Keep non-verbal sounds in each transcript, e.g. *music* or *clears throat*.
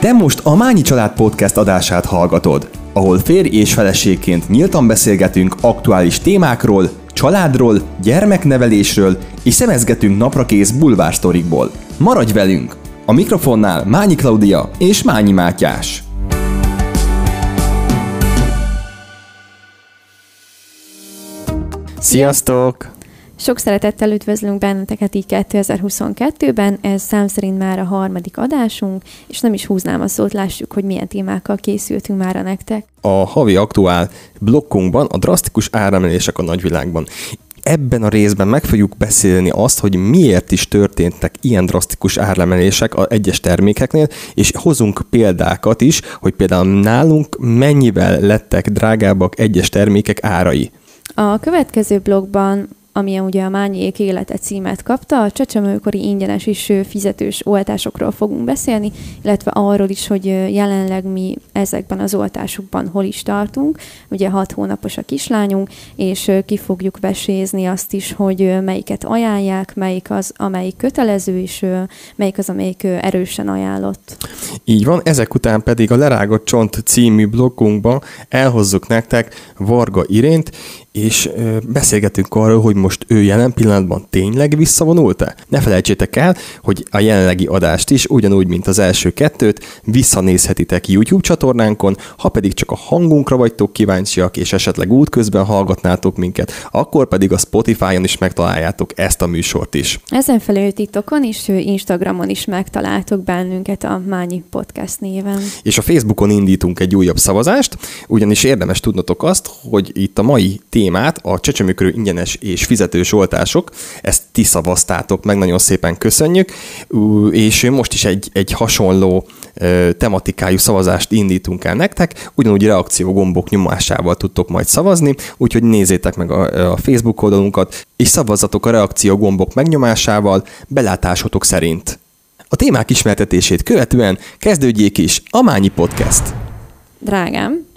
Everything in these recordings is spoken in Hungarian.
Te most a Mányi Család Podcast adását hallgatod, ahol férj és feleségként nyíltan beszélgetünk aktuális témákról, családról, gyermeknevelésről és szemezgetünk naprakész bulvársztorikból. Maradj velünk! A mikrofonnál Mányi Klaudia és Mányi Mátyás. Sziasztok! Sok szeretettel üdvözlünk benneteket így 2022-ben, ez szám szerint már a harmadik adásunk, és nem is húznám a szót, lássuk, hogy milyen témákkal készültünk már a nektek. A havi aktuál blokkunkban a drasztikus áremelések a nagyvilágban. Ebben a részben meg fogjuk beszélni azt, hogy miért is történtek ilyen drasztikus árlemelések a egyes termékeknél, és hozunk példákat is, hogy például nálunk mennyivel lettek drágábbak egyes termékek árai. A következő blogban ami ugye a Mányiék élete címet kapta. A csecsemőkori ingyenes és fizetős oltásokról fogunk beszélni, illetve arról is, hogy jelenleg mi ezekben az oltásokban hol is tartunk. Ugye hat hónapos a kislányunk, és ki fogjuk vesézni azt is, hogy melyiket ajánlják, melyik az, amelyik kötelező, és melyik az, amelyik erősen ajánlott. Így van, ezek után pedig a Lerágott Csont című blogunkban elhozzuk nektek Varga Irént, és beszélgetünk arról, hogy most ő jelen pillanatban tényleg visszavonult-e? Ne felejtsétek el, hogy a jelenlegi adást is, ugyanúgy, mint az első kettőt, visszanézhetitek YouTube csatornánkon, ha pedig csak a hangunkra vagytok kíváncsiak, és esetleg útközben hallgatnátok minket, akkor pedig a Spotify-on is megtaláljátok ezt a műsort is. Ezen felül TikTokon és Instagramon is megtaláltok bennünket a Mányi Podcast néven. És a Facebookon indítunk egy újabb szavazást, ugyanis érdemes tudnotok azt, hogy itt a mai témát, a csecsemőkörű ingyenes és fizetős oltások, ezt ti szavaztátok meg, nagyon szépen köszönjük, és most is egy, egy hasonló tematikájú szavazást indítunk el nektek, ugyanúgy reakciógombok nyomásával tudtok majd szavazni, úgyhogy nézzétek meg a, a Facebook oldalunkat, és szavazzatok a reakciógombok megnyomásával belátásotok szerint. A témák ismertetését követően kezdődjék is a Mányi Podcast. Drágám,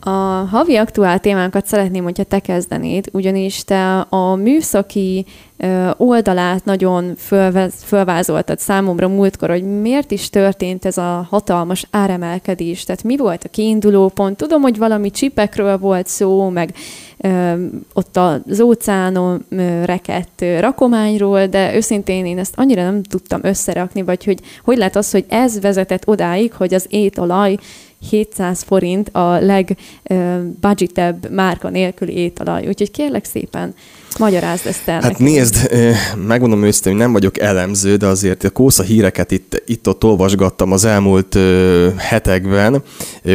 a havi aktuál témánkat szeretném, hogyha te kezdenéd, ugyanis te a műszaki oldalát nagyon fölvez, fölvázoltad számomra múltkor, hogy miért is történt ez a hatalmas áremelkedés, tehát mi volt a kiinduló pont. Tudom, hogy valami csipekről volt szó, meg ö, ott az óceánon ö, rekett rakományról, de őszintén én ezt annyira nem tudtam összerakni, vagy hogy hogy lehet az, hogy ez vezetett odáig, hogy az étolaj 700 forint a legbudgetebb márka nélküli étalaj. Úgyhogy kérlek szépen, magyarázd ezt el. Hát nekem. nézd, megmondom őszintén, hogy nem vagyok elemző, de azért a kósza híreket itt, itt-ott olvasgattam az elmúlt hetekben,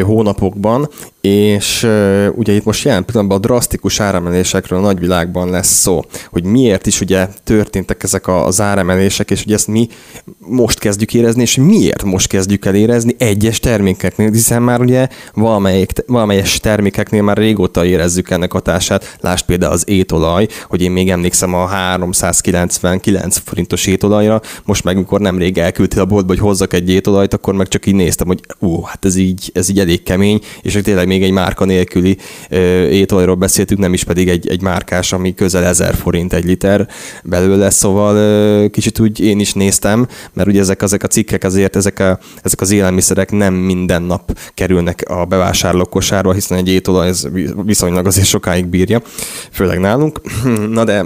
hónapokban, és ugye itt most jelen pillanatban a drasztikus áremelésekről a nagyvilágban lesz szó, hogy miért is ugye történtek ezek az áremelések, és ugye ezt mi most kezdjük érezni, és miért most kezdjük el érezni egyes termékeknél, hiszen már ugye valamelyik, valamelyes termékeknél már régóta érezzük ennek hatását, lásd például az étolaj, hogy én még emlékszem a 399 forintos étolajra, most meg amikor nemrég elküldtél a boltba, hogy hozzak egy étolajt, akkor meg csak így néztem, hogy ú, hát ez így, ez így elég kemény, és tényleg még egy márka nélküli étolajról beszéltünk, nem is pedig egy, egy márkás, ami közel 1000 forint egy liter belőle, szóval kicsit úgy én is néztem, mert ugye ezek, ezek a cikkek azért, ezek, a, ezek az élelmiszerek nem minden nap kerülnek a bevásárlók kosárba, hiszen egy étolaj ez viszonylag azért sokáig bírja, főleg nálunk. Na de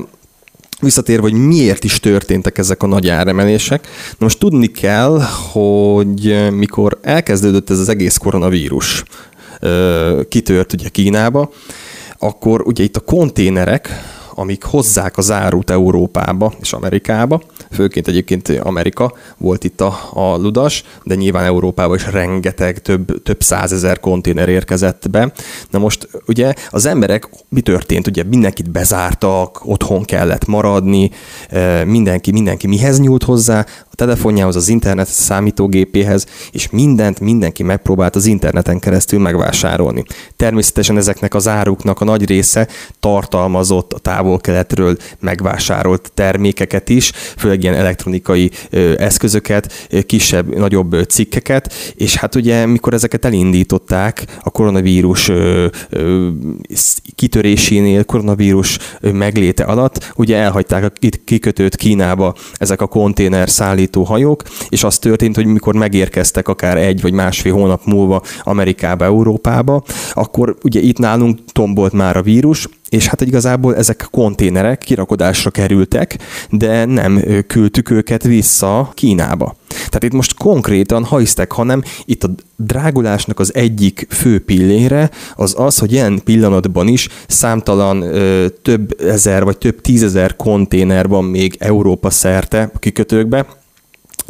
visszatérve, hogy miért is történtek ezek a nagy áremelések. Na most tudni kell, hogy mikor elkezdődött ez az egész koronavírus, kitört ugye Kínába, akkor ugye itt a konténerek, amik hozzák az árut Európába és Amerikába, főként egyébként Amerika volt itt a, a ludas, de nyilván Európába is rengeteg, több, több százezer konténer érkezett be. Na most ugye az emberek, mi történt? Ugye mindenkit bezártak, otthon kellett maradni, mindenki, mindenki mihez nyúlt hozzá? Telefonjához, az internet számítógépéhez, és mindent mindenki megpróbált az interneten keresztül megvásárolni. Természetesen ezeknek az áruknak a nagy része tartalmazott a távol-keletről megvásárolt termékeket is, főleg ilyen elektronikai eszközöket, kisebb, nagyobb cikkeket, és hát ugye mikor ezeket elindították a koronavírus kitörésénél, koronavírus megléte alatt, ugye elhagyták a kikötőt Kínába ezek a konténer szállítások, szállító hajók, és az történt, hogy mikor megérkeztek akár egy vagy másfél hónap múlva Amerikába, Európába, akkor ugye itt nálunk tombolt már a vírus, és hát igazából ezek konténerek kirakodásra kerültek, de nem küldtük őket vissza Kínába. Tehát itt most konkrétan, ha hisztek, hanem itt a drágulásnak az egyik fő pillére az az, hogy ilyen pillanatban is számtalan ö, több ezer vagy több tízezer konténer van még Európa szerte a kikötőkbe,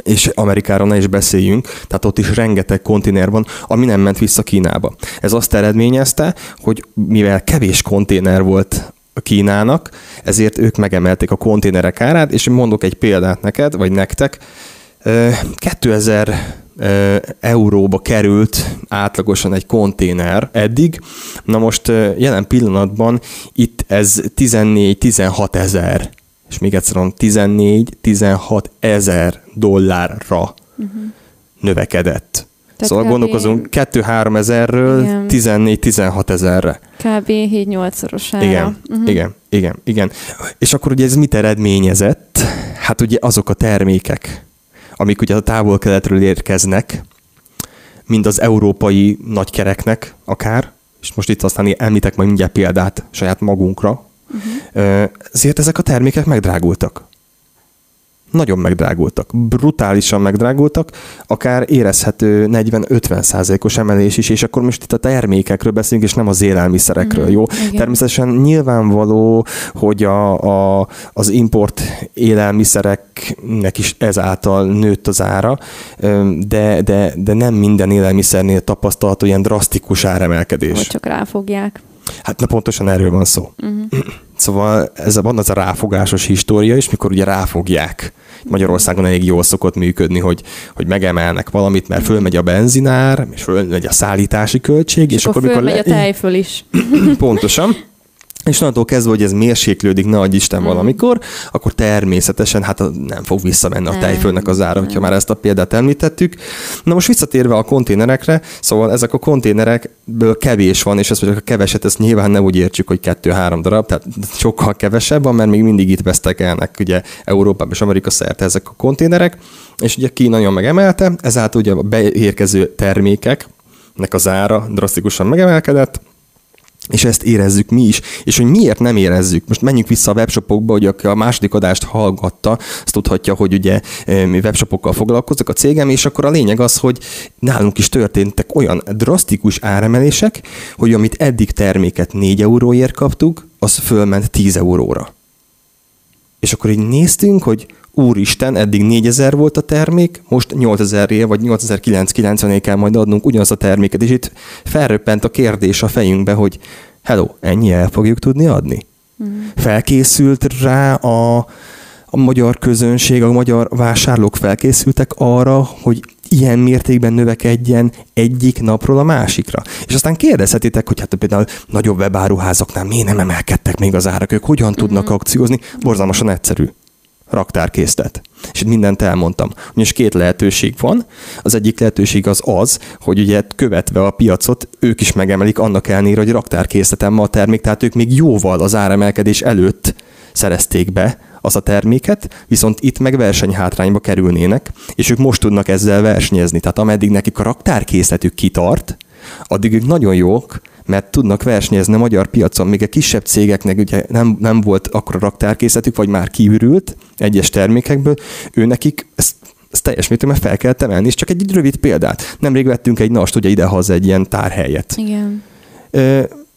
és Amerikára ne is beszéljünk, tehát ott is rengeteg konténer van, ami nem ment vissza Kínába. Ez azt eredményezte, hogy mivel kevés konténer volt Kínának, ezért ők megemelték a konténerek árát, és mondok egy példát neked, vagy nektek, 2000 euróba került átlagosan egy konténer eddig. Na most jelen pillanatban itt ez 14-16 ezer, és még egyszer mondom, 14-16 ezer dollárra uh-huh. növekedett. Tehát szóval kb. gondolkozunk 2-3 ezerről 14-16 ezerre. Kb. 7-8 szorosára. Igen, uh-huh. igen, igen, igen. És akkor ugye ez mit eredményezett? Hát ugye azok a termékek, amik ugye a távol-keletről érkeznek, mind az európai nagykereknek akár, és most itt aztán említek majd mindjárt példát saját magunkra, uh-huh. ezért ezek a termékek megdrágultak nagyon megdrágultak, brutálisan megdrágultak, akár érezhető 40-50 százalékos emelés is, és akkor most itt a termékekről beszélünk, és nem az élelmiszerekről, mm, jó? Igen. Természetesen nyilvánvaló, hogy a, a, az import élelmiszereknek is ezáltal nőtt az ára, de, de, de nem minden élelmiszernél tapasztalható ilyen drasztikus áremelkedés. Hogy csak ráfogják. Hát na pontosan erről van szó. Uh-huh. Szóval ez a, van az a ráfogásos história is, mikor ugye ráfogják. Magyarországon elég jól szokott működni, hogy, hogy megemelnek valamit, mert fölmegy a benzinár, és fölmegy a szállítási költség, és, és akkor, akkor mikor le... a tej föl is. Pontosan és onnantól kezdve, hogy ez mérséklődik, ne adj Isten mm. valamikor, akkor természetesen hát nem fog visszamenni a tejfölnek az ára, hogyha már ezt a példát említettük. Na most visszatérve a konténerekre, szóval ezek a konténerekből kevés van, és ezt mondjuk a keveset, ezt nyilván nem úgy értsük, hogy kettő-három darab, tehát sokkal kevesebb van, mert még mindig itt vesztek elnek ugye Európában és Amerika szerte ezek a konténerek, és ugye Kína nagyon megemelte, ezáltal ugye a beérkező termékeknek az ára drasztikusan megemelkedett, és ezt érezzük mi is. És hogy miért nem érezzük? Most menjünk vissza a webshopokba, hogy aki a második adást hallgatta, azt tudhatja, hogy ugye mi webshopokkal foglalkozok a cégem, és akkor a lényeg az, hogy nálunk is történtek olyan drasztikus áremelések, hogy amit eddig terméket 4 euróért kaptuk, az fölment 10 euróra. És akkor így néztünk, hogy úristen, eddig 4000 volt a termék, most 8000 vagy 8990 kell majd adnunk ugyanazt a terméket, és itt felröppent a kérdés a fejünkbe, hogy hello, ennyi el fogjuk tudni adni? Mm. Felkészült rá a, a magyar közönség, a magyar vásárlók felkészültek arra, hogy ilyen mértékben növekedjen egyik napról a másikra. És aztán kérdezhetitek, hogy hát például nagyobb webáruházaknál miért nem emelkedtek még az árak, ők hogyan tudnak mm. akciózni, borzalmasan egyszerű raktárkészlet. És itt mindent elmondtam. Ugyanis két lehetőség van. Az egyik lehetőség az az, hogy ugye követve a piacot, ők is megemelik annak ellenére, hogy raktárkészletem ma a termék, tehát ők még jóval az áremelkedés előtt szerezték be az a terméket, viszont itt meg versenyhátrányba kerülnének, és ők most tudnak ezzel versenyezni. Tehát ameddig nekik a raktárkészletük kitart, addig ők nagyon jók, mert tudnak versenyezni a magyar piacon, még a kisebb cégeknek ugye nem, nem volt akkor a raktárkészletük, vagy már kiürült egyes termékekből, ő nekik ezt ezt teljes mértékben fel kell emelni, és csak egy rövid példát. Nemrég vettünk egy nast, ugye idehaza egy ilyen tárhelyet. Igen.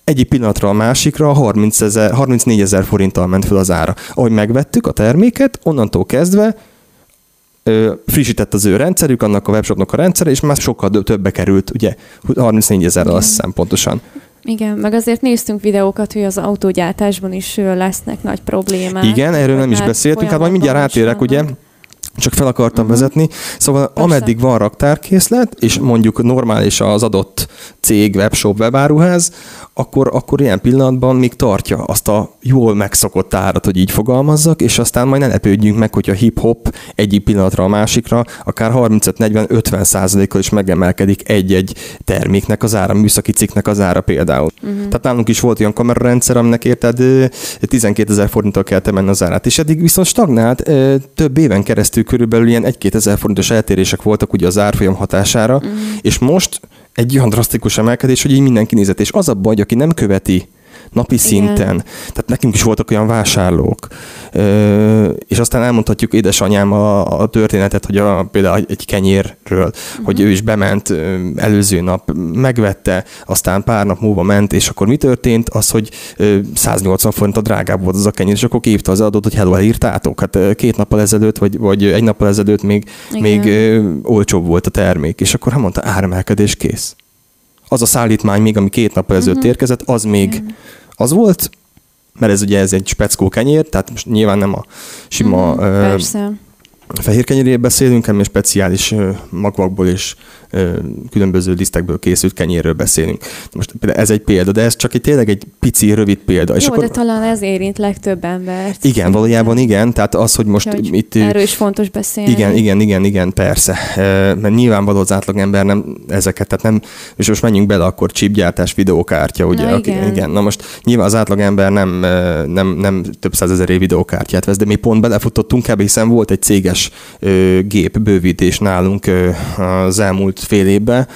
egyik pillanatra a másikra 30 ezer, 34 ezer forinttal ment fel az ára. Ahogy megvettük a terméket, onnantól kezdve frissített az ő rendszerük, annak a webshopnak a rendszere, és már sokkal többbe került, ugye 34 ezerrel azt hiszem pontosan. Igen, meg azért néztünk videókat, hogy az autógyártásban is lesznek nagy problémák. Igen, erről nem is beszéltünk, hát majd mindjárt rátérek, ugye, csak fel akartam uh-huh. vezetni. Szóval Persze. ameddig van raktárkészlet, és mondjuk normális az adott cég, webshop, webáruház, akkor, akkor ilyen pillanatban még tartja azt a jól megszokott árat, hogy így fogalmazzak, és aztán majd ne lepődjünk meg, hogy a hip-hop egyik pillanatra a másikra akár 35-40-50 százalékkal is megemelkedik egy-egy terméknek az ára, műszaki cikknek az ára például. Uh-huh. Tehát nálunk is volt olyan kamerarendszer, aminek érted 12 ezer forinttal kell temenni az árát, és eddig viszont stagnált, több éven keresztül keresztül körülbelül ilyen 1-2 ezer forintos eltérések voltak ugye az árfolyam hatására, mm. és most egy olyan drasztikus emelkedés, hogy így mindenki nézett, és az a baj, aki nem követi napi szinten. Igen. Tehát nekünk is voltak olyan vásárlók. Ö, és aztán elmondhatjuk édesanyám a, a történetet, hogy a, például egy kenyérről, uh-huh. hogy ő is bement előző nap, megvette, aztán pár nap múlva ment, és akkor mi történt? Az, hogy 180 forint a drágább volt az a kenyér, és akkor képte az adót, hogy hello, elírtátok. Hát két nappal ezelőtt, vagy, vagy egy nappal ezelőtt még, még ö, olcsóbb volt a termék, és akkor hát mondta, áremelkedés kész az a szállítmány még, ami két nap ezelőtt uh-huh. érkezett, az még, Igen az volt, mert ez ugye ez egy speckó kenyér, tehát most nyilván nem a sima mm, ö, fehér kenyéréről beszélünk, hanem speciális magvakból és különböző lisztekből készült kenyérről beszélünk. Most ez egy példa, de ez csak egy tényleg egy pici, rövid példa. Jó, és akkor, de talán ez érint legtöbb embert. Igen, valójában igen, tehát az, hogy most hogy itt... Erről is fontos beszélni. Igen, igen, igen, igen, persze. Mert nyilvánvaló az átlagember nem ezeket, tehát nem, és most menjünk bele, akkor chipgyártás, videókártya, ugye? Na, igen. igen. Na most nyilván az átlagember nem, nem, nem több százezer év videókártyát vesz, de mi pont belefutottunk ebbe, hiszen volt egy céges ö, gép bővítés nálunk ö, az elmúlt fél évben,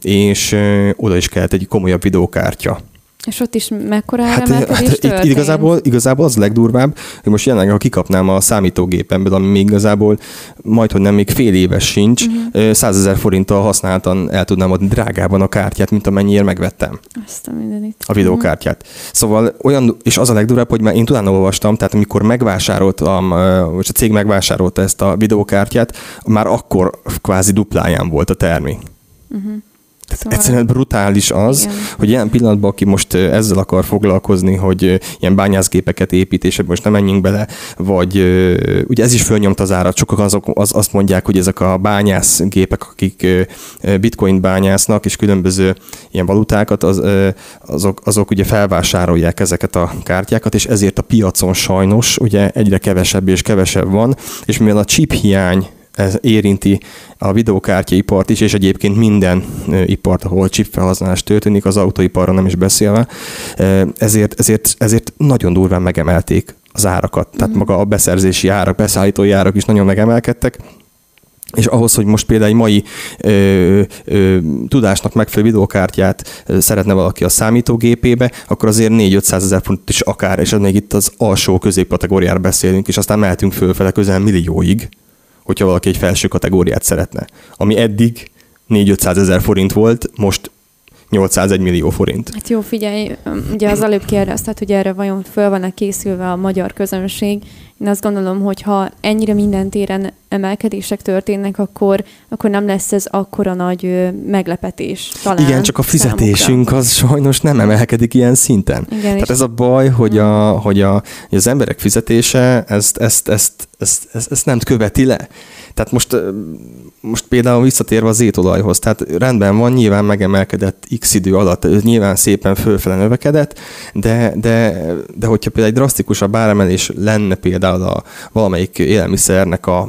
és oda is kellett egy komolyabb videókártya. És ott is mekkora hát, hát itt igazából, igazából az legdurvább, hogy most jelenleg, ha kikapnám a számítógépemből, ami még igazából majd, hogy nem még fél éves sincs, uh-huh. 100 ezer forinttal használtan el tudnám adni drágában a kártyát, mint amennyiért megvettem. Azt a mindenit. A videókártyát. Uh-huh. Szóval olyan, és az a legdurvább, hogy már én tudán olvastam, tehát amikor megvásároltam, vagy a cég megvásárolta ezt a videókártyát, már akkor kvázi dupláján volt a termék. Uh-huh. Szóval... Egyszerűen brutális az, Igen. hogy ilyen pillanatban, aki most ezzel akar foglalkozni, hogy ilyen bányászgépeket épít, és most nem menjünk bele, vagy ugye ez is fölnyomt az árat, sokan azok, az, azt mondják, hogy ezek a bányászgépek, akik bitcoin bányásznak, és különböző ilyen valutákat, az, azok, azok ugye felvásárolják ezeket a kártyákat, és ezért a piacon sajnos ugye egyre kevesebb és kevesebb van, és mivel a chip hiány ez érinti a videókártyaipart is, és egyébként minden ipart, ahol chipfelhasználás történik, az autóiparra nem is beszélve, ezért, ezért, ezért nagyon durván megemelték az árakat. Tehát mm. maga a beszerzési árak, beszállítói árak is nagyon megemelkedtek, és ahhoz, hogy most például egy mai ö, ö, tudásnak megfelelő videókártyát szeretne valaki a számítógépébe, akkor azért 4-500 ezer font is akár, és ez még itt az alsó középkategóriára beszélünk, és aztán mehetünk fölfele közel millióig hogyha valaki egy felső kategóriát szeretne. Ami eddig 4-500 ezer forint volt, most 801 millió forint. Hát jó, figyelj, ugye az előbb kérdezted, hogy erre vajon föl van-e készülve a magyar közönség. Én azt gondolom, hogy ha ennyire minden téren emelkedések történnek, akkor, akkor nem lesz ez akkora nagy meglepetés. Talán Igen, csak a fizetésünk számukra. az sajnos nem emelkedik ilyen szinten. Igen, Tehát ez a baj, hogy, a, mm. hogy, a, hogy az emberek fizetése ezt, ezt, ezt, ezt, ezt, ezt nem követi le. Tehát most, most például visszatérve az étolajhoz, tehát rendben van, nyilván megemelkedett x idő alatt, nyilván szépen fölfele növekedett, de, de, de hogyha például egy drasztikusabb áremelés lenne például a valamelyik élelmiszernek a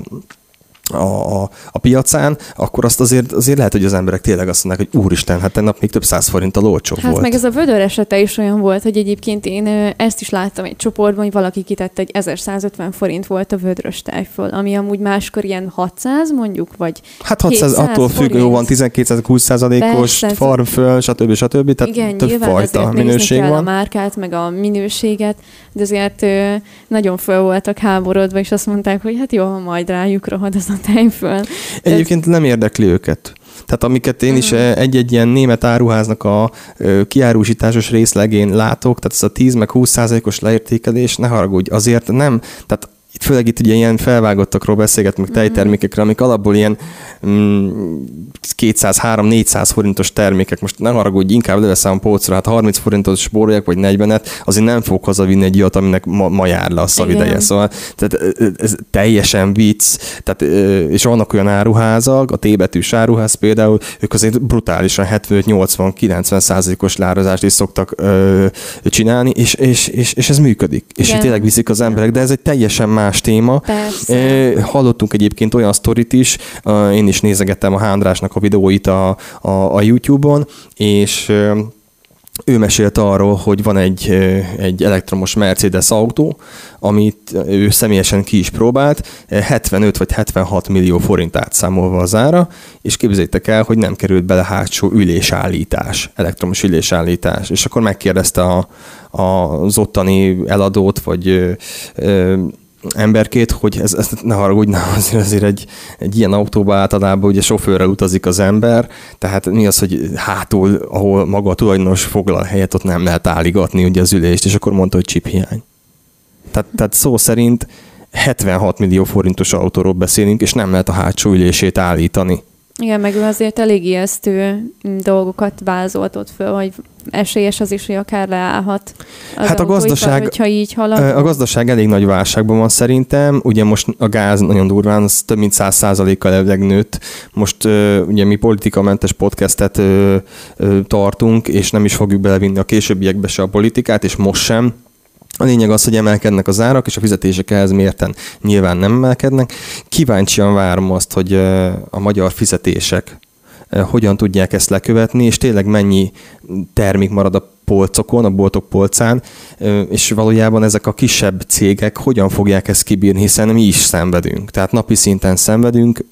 a, a, a piacán, akkor azt azért, azért lehet, hogy az emberek tényleg azt mondják, hogy úristen, hát nap még több száz forint a olcsó hát volt. meg ez a vödör esete is olyan volt, hogy egyébként én ezt is láttam egy csoportban, hogy valaki kitette, egy 1150 forint volt a vödrös tejföl, ami amúgy máskor ilyen 600 mondjuk, vagy Hát 600, attól függ, jó van 1220 százalékos farmföl, stb. stb. Tehát Igen, több fajta minőség kell van. a márkát, meg a minőséget, de azért nagyon föl voltak háborodva, és azt mondták, hogy hát jó, majd rájuk rohad az a tejföl. Egyébként nem érdekli őket. Tehát amiket én is mm. eh, egy-egy ilyen német áruháznak a kiárusításos részlegén látok, tehát ez a 10 meg 20 százalékos leértékelés, ne haragudj, azért nem, tehát főleg itt ugye ilyen felvágottakról beszélgetünk, meg tejtermékekről, amik alapból ilyen mm, 200-3-400 forintos termékek. Most nem haragudj, inkább leveszem a polcra, hát 30 forintos spóroljak, vagy 40-et, azért nem fog hazavinni egy ilyet, aminek ma, ma jár le a szavideje. Szóval tehát, ez teljesen vicc. Tehát, és vannak olyan áruházak, a T betűs áruház például, ők azért brutálisan 75-80-90 százalékos lárazást is szoktak ö, csinálni, és, és, és, és ez működik. Igen. És tényleg viszik az emberek, de ez egy teljesen más téma. Persze. Hallottunk egyébként olyan sztorit is, én is nézegettem a Hándrásnak a videóit a, a, a YouTube-on, és ő mesélt arról, hogy van egy, egy elektromos Mercedes autó, amit ő személyesen ki is próbált, 75 vagy 76 millió forint átszámolva az ára, és képzeljétek el, hogy nem került bele hátsó ülésállítás, elektromos ülésállítás. És akkor megkérdezte a, a, az ottani eladót, vagy ö, ö, emberkét, hogy ez, ez ne haragudj, azért, azért egy, egy ilyen autóba általában ugye sofőrrel utazik az ember, tehát mi az, hogy hátul, ahol maga a tulajdonos foglal helyet, ott nem lehet álligatni ugye az ülést, és akkor mondta, hogy chip hiány. Tehát, tehát szó szerint 76 millió forintos autóról beszélünk, és nem lehet a hátsó ülését állítani. Igen, meg ő azért elég ijesztő dolgokat vázoltott föl, hogy esélyes az is, hogy akár leállhat. Az hát a gazdaság, hogyha így halad. A gazdaság elég nagy válságban van szerintem. Ugye most a gáz nagyon durván, az több mint száz százalékkal nőtt. Most ugye mi politikamentes podcastet tartunk, és nem is fogjuk belevinni a későbbiekbe se a politikát, és most sem a lényeg az, hogy emelkednek az árak, és a fizetések ehhez mérten nyilván nem emelkednek. Kíváncsian várom azt, hogy a magyar fizetések hogyan tudják ezt lekövetni, és tényleg mennyi termék marad a polcokon, a boltok polcán, és valójában ezek a kisebb cégek hogyan fogják ezt kibírni, hiszen mi is szenvedünk. Tehát napi szinten szenvedünk,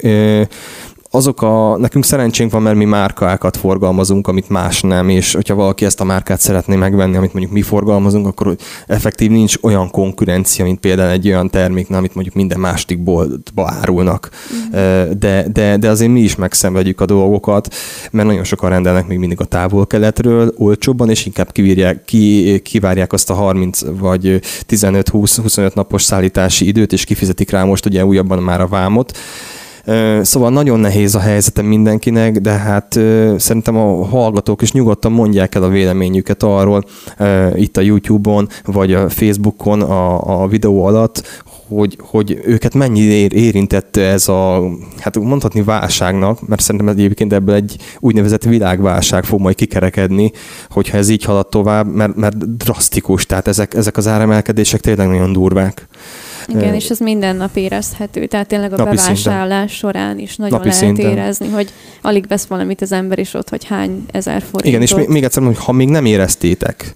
azok a, nekünk szerencsénk van, mert mi márkákat forgalmazunk, amit más nem, és hogyha valaki ezt a márkát szeretné megvenni, amit mondjuk mi forgalmazunk, akkor effektív nincs olyan konkurencia, mint például egy olyan terméknél, amit mondjuk minden másik boltba árulnak. Mm. De, de, de azért mi is megszenvedjük a dolgokat, mert nagyon sokan rendelnek még mindig a távol-keletről olcsóbban, és inkább kivírják, ki, kivárják azt a 30 vagy 15-20-25 napos szállítási időt, és kifizetik rá most ugye újabban már a vámot. Szóval nagyon nehéz a helyzetem mindenkinek, de hát szerintem a hallgatók is nyugodtan mondják el a véleményüket arról itt a YouTube-on, vagy a Facebookon a, a videó alatt, hogy, hogy őket mennyi ér, érintette ez a, hát mondhatni válságnak, mert szerintem egyébként ebből egy úgynevezett világválság fog majd kikerekedni, hogyha ez így halad tovább, mert, mert drasztikus, tehát ezek, ezek az áremelkedések tényleg nagyon durvák. Igen, és ez minden nap érezhető. Tehát tényleg a Napi bevásárlás szinten. során is nagyon Napi lehet szinten. érezni, hogy alig vesz valamit az ember, és ott, hogy hány ezer forint. Igen, és még egyszer mondom, hogy ha még nem éreztétek,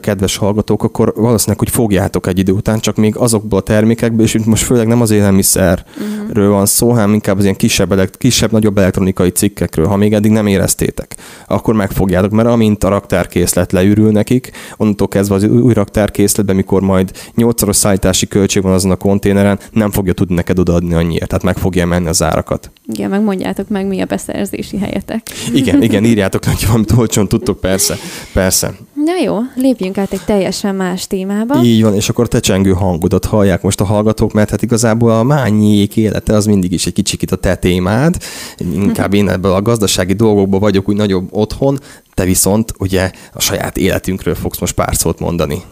kedves hallgatók, akkor valószínűleg, hogy fogjátok egy idő után, csak még azokból a termékekből, és most főleg nem az élelmiszerről uh-huh. van szó, hanem inkább az ilyen kisebb, kisebb, nagyobb elektronikai cikkekről. Ha még eddig nem éreztétek, akkor megfogjátok, mert amint a raktárkészlet leürül nekik, onnantól kezdve az új raktárkészletben, mikor majd 8 szállítási költség van van azon a konténeren, nem fogja tudni neked odaadni annyiért, tehát meg fogja menni az árakat. Igen, meg mondjátok meg, mi a beszerzési helyetek. Igen, *laughs* igen, írjátok, hogy valamit olcsón tudtok, persze, persze. Na jó, lépjünk át egy teljesen más témába. Így van, és akkor te csengő hangodat hallják most a hallgatók, mert hát igazából a mányék élete az mindig is egy kicsit a te témád. Inkább én ebből a gazdasági dolgokból vagyok úgy nagyobb otthon, te viszont ugye a saját életünkről fogsz most pár szót mondani.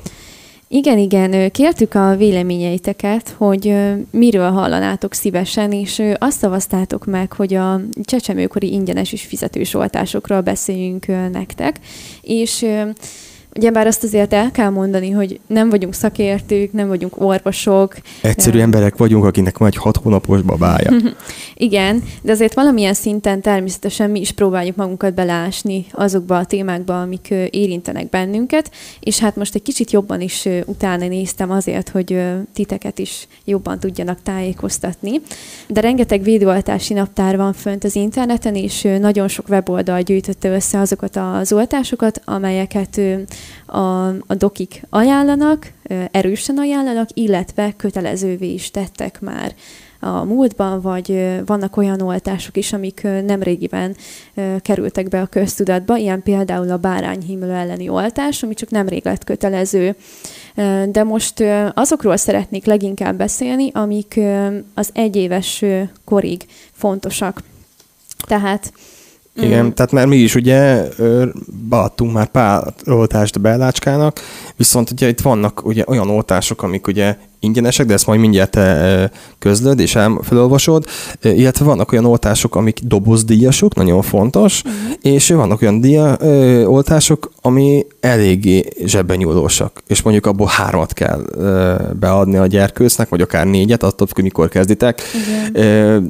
Igen, igen, kértük a véleményeiteket, hogy miről hallanátok szívesen, és azt szavaztátok meg, hogy a csecsemőkori ingyenes és fizetős oltásokról beszéljünk nektek, és Ugyebár azt azért el kell mondani, hogy nem vagyunk szakértők, nem vagyunk orvosok. Egyszerű de... emberek vagyunk, akinek van egy hat hónapos babája. *laughs* Igen, de azért valamilyen szinten természetesen mi is próbáljuk magunkat belásni azokba a témákba, amik érintenek bennünket, és hát most egy kicsit jobban is utána néztem azért, hogy titeket is jobban tudjanak tájékoztatni. De rengeteg védőoltási naptár van fönt az interneten, és nagyon sok weboldal gyűjtötte össze azokat az oltásokat, amelyeket a, a dokik ajánlanak, erősen ajánlanak, illetve kötelezővé is tettek már a múltban, vagy vannak olyan oltások is, amik nemrégiben kerültek be a köztudatba, ilyen például a bárányhímlő elleni oltás, ami csak nemrég lett kötelező. De most azokról szeretnék leginkább beszélni, amik az egyéves korig fontosak. Tehát igen, mm. tehát mert mi is ugye beadtunk már pár oltást bellácskának, viszont ugye itt vannak ugye olyan oltások, amik ugye ingyenesek, de ezt majd mindjárt te közlöd és felolvasod, illetve vannak olyan oltások, amik dobozdíjasok, nagyon fontos, uh-huh. és vannak olyan díja, ö, oltások, ami eléggé zsebben nyúlósak, és mondjuk abból hármat kell ö, beadni a gyerkősznek, vagy akár négyet, attól, hogy mikor kezditek. Uh-huh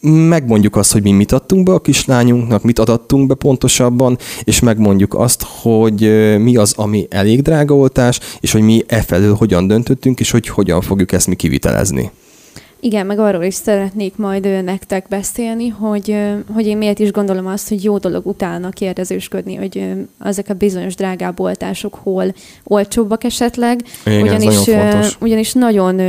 megmondjuk azt, hogy mi mit adtunk be a kislányunknak, mit adattunk be pontosabban, és megmondjuk azt, hogy mi az, ami elég drága oltás, és hogy mi e felől hogyan döntöttünk, és hogy hogyan fogjuk ezt mi kivitelezni. Igen, meg arról is szeretnék majd nektek beszélni, hogy, hogy én miért is gondolom azt, hogy jó dolog utána kérdezősködni, hogy ezek a bizonyos drágább oltások hol olcsóbbak esetleg. Igen, ugyanis, nagyon ugyanis nagyon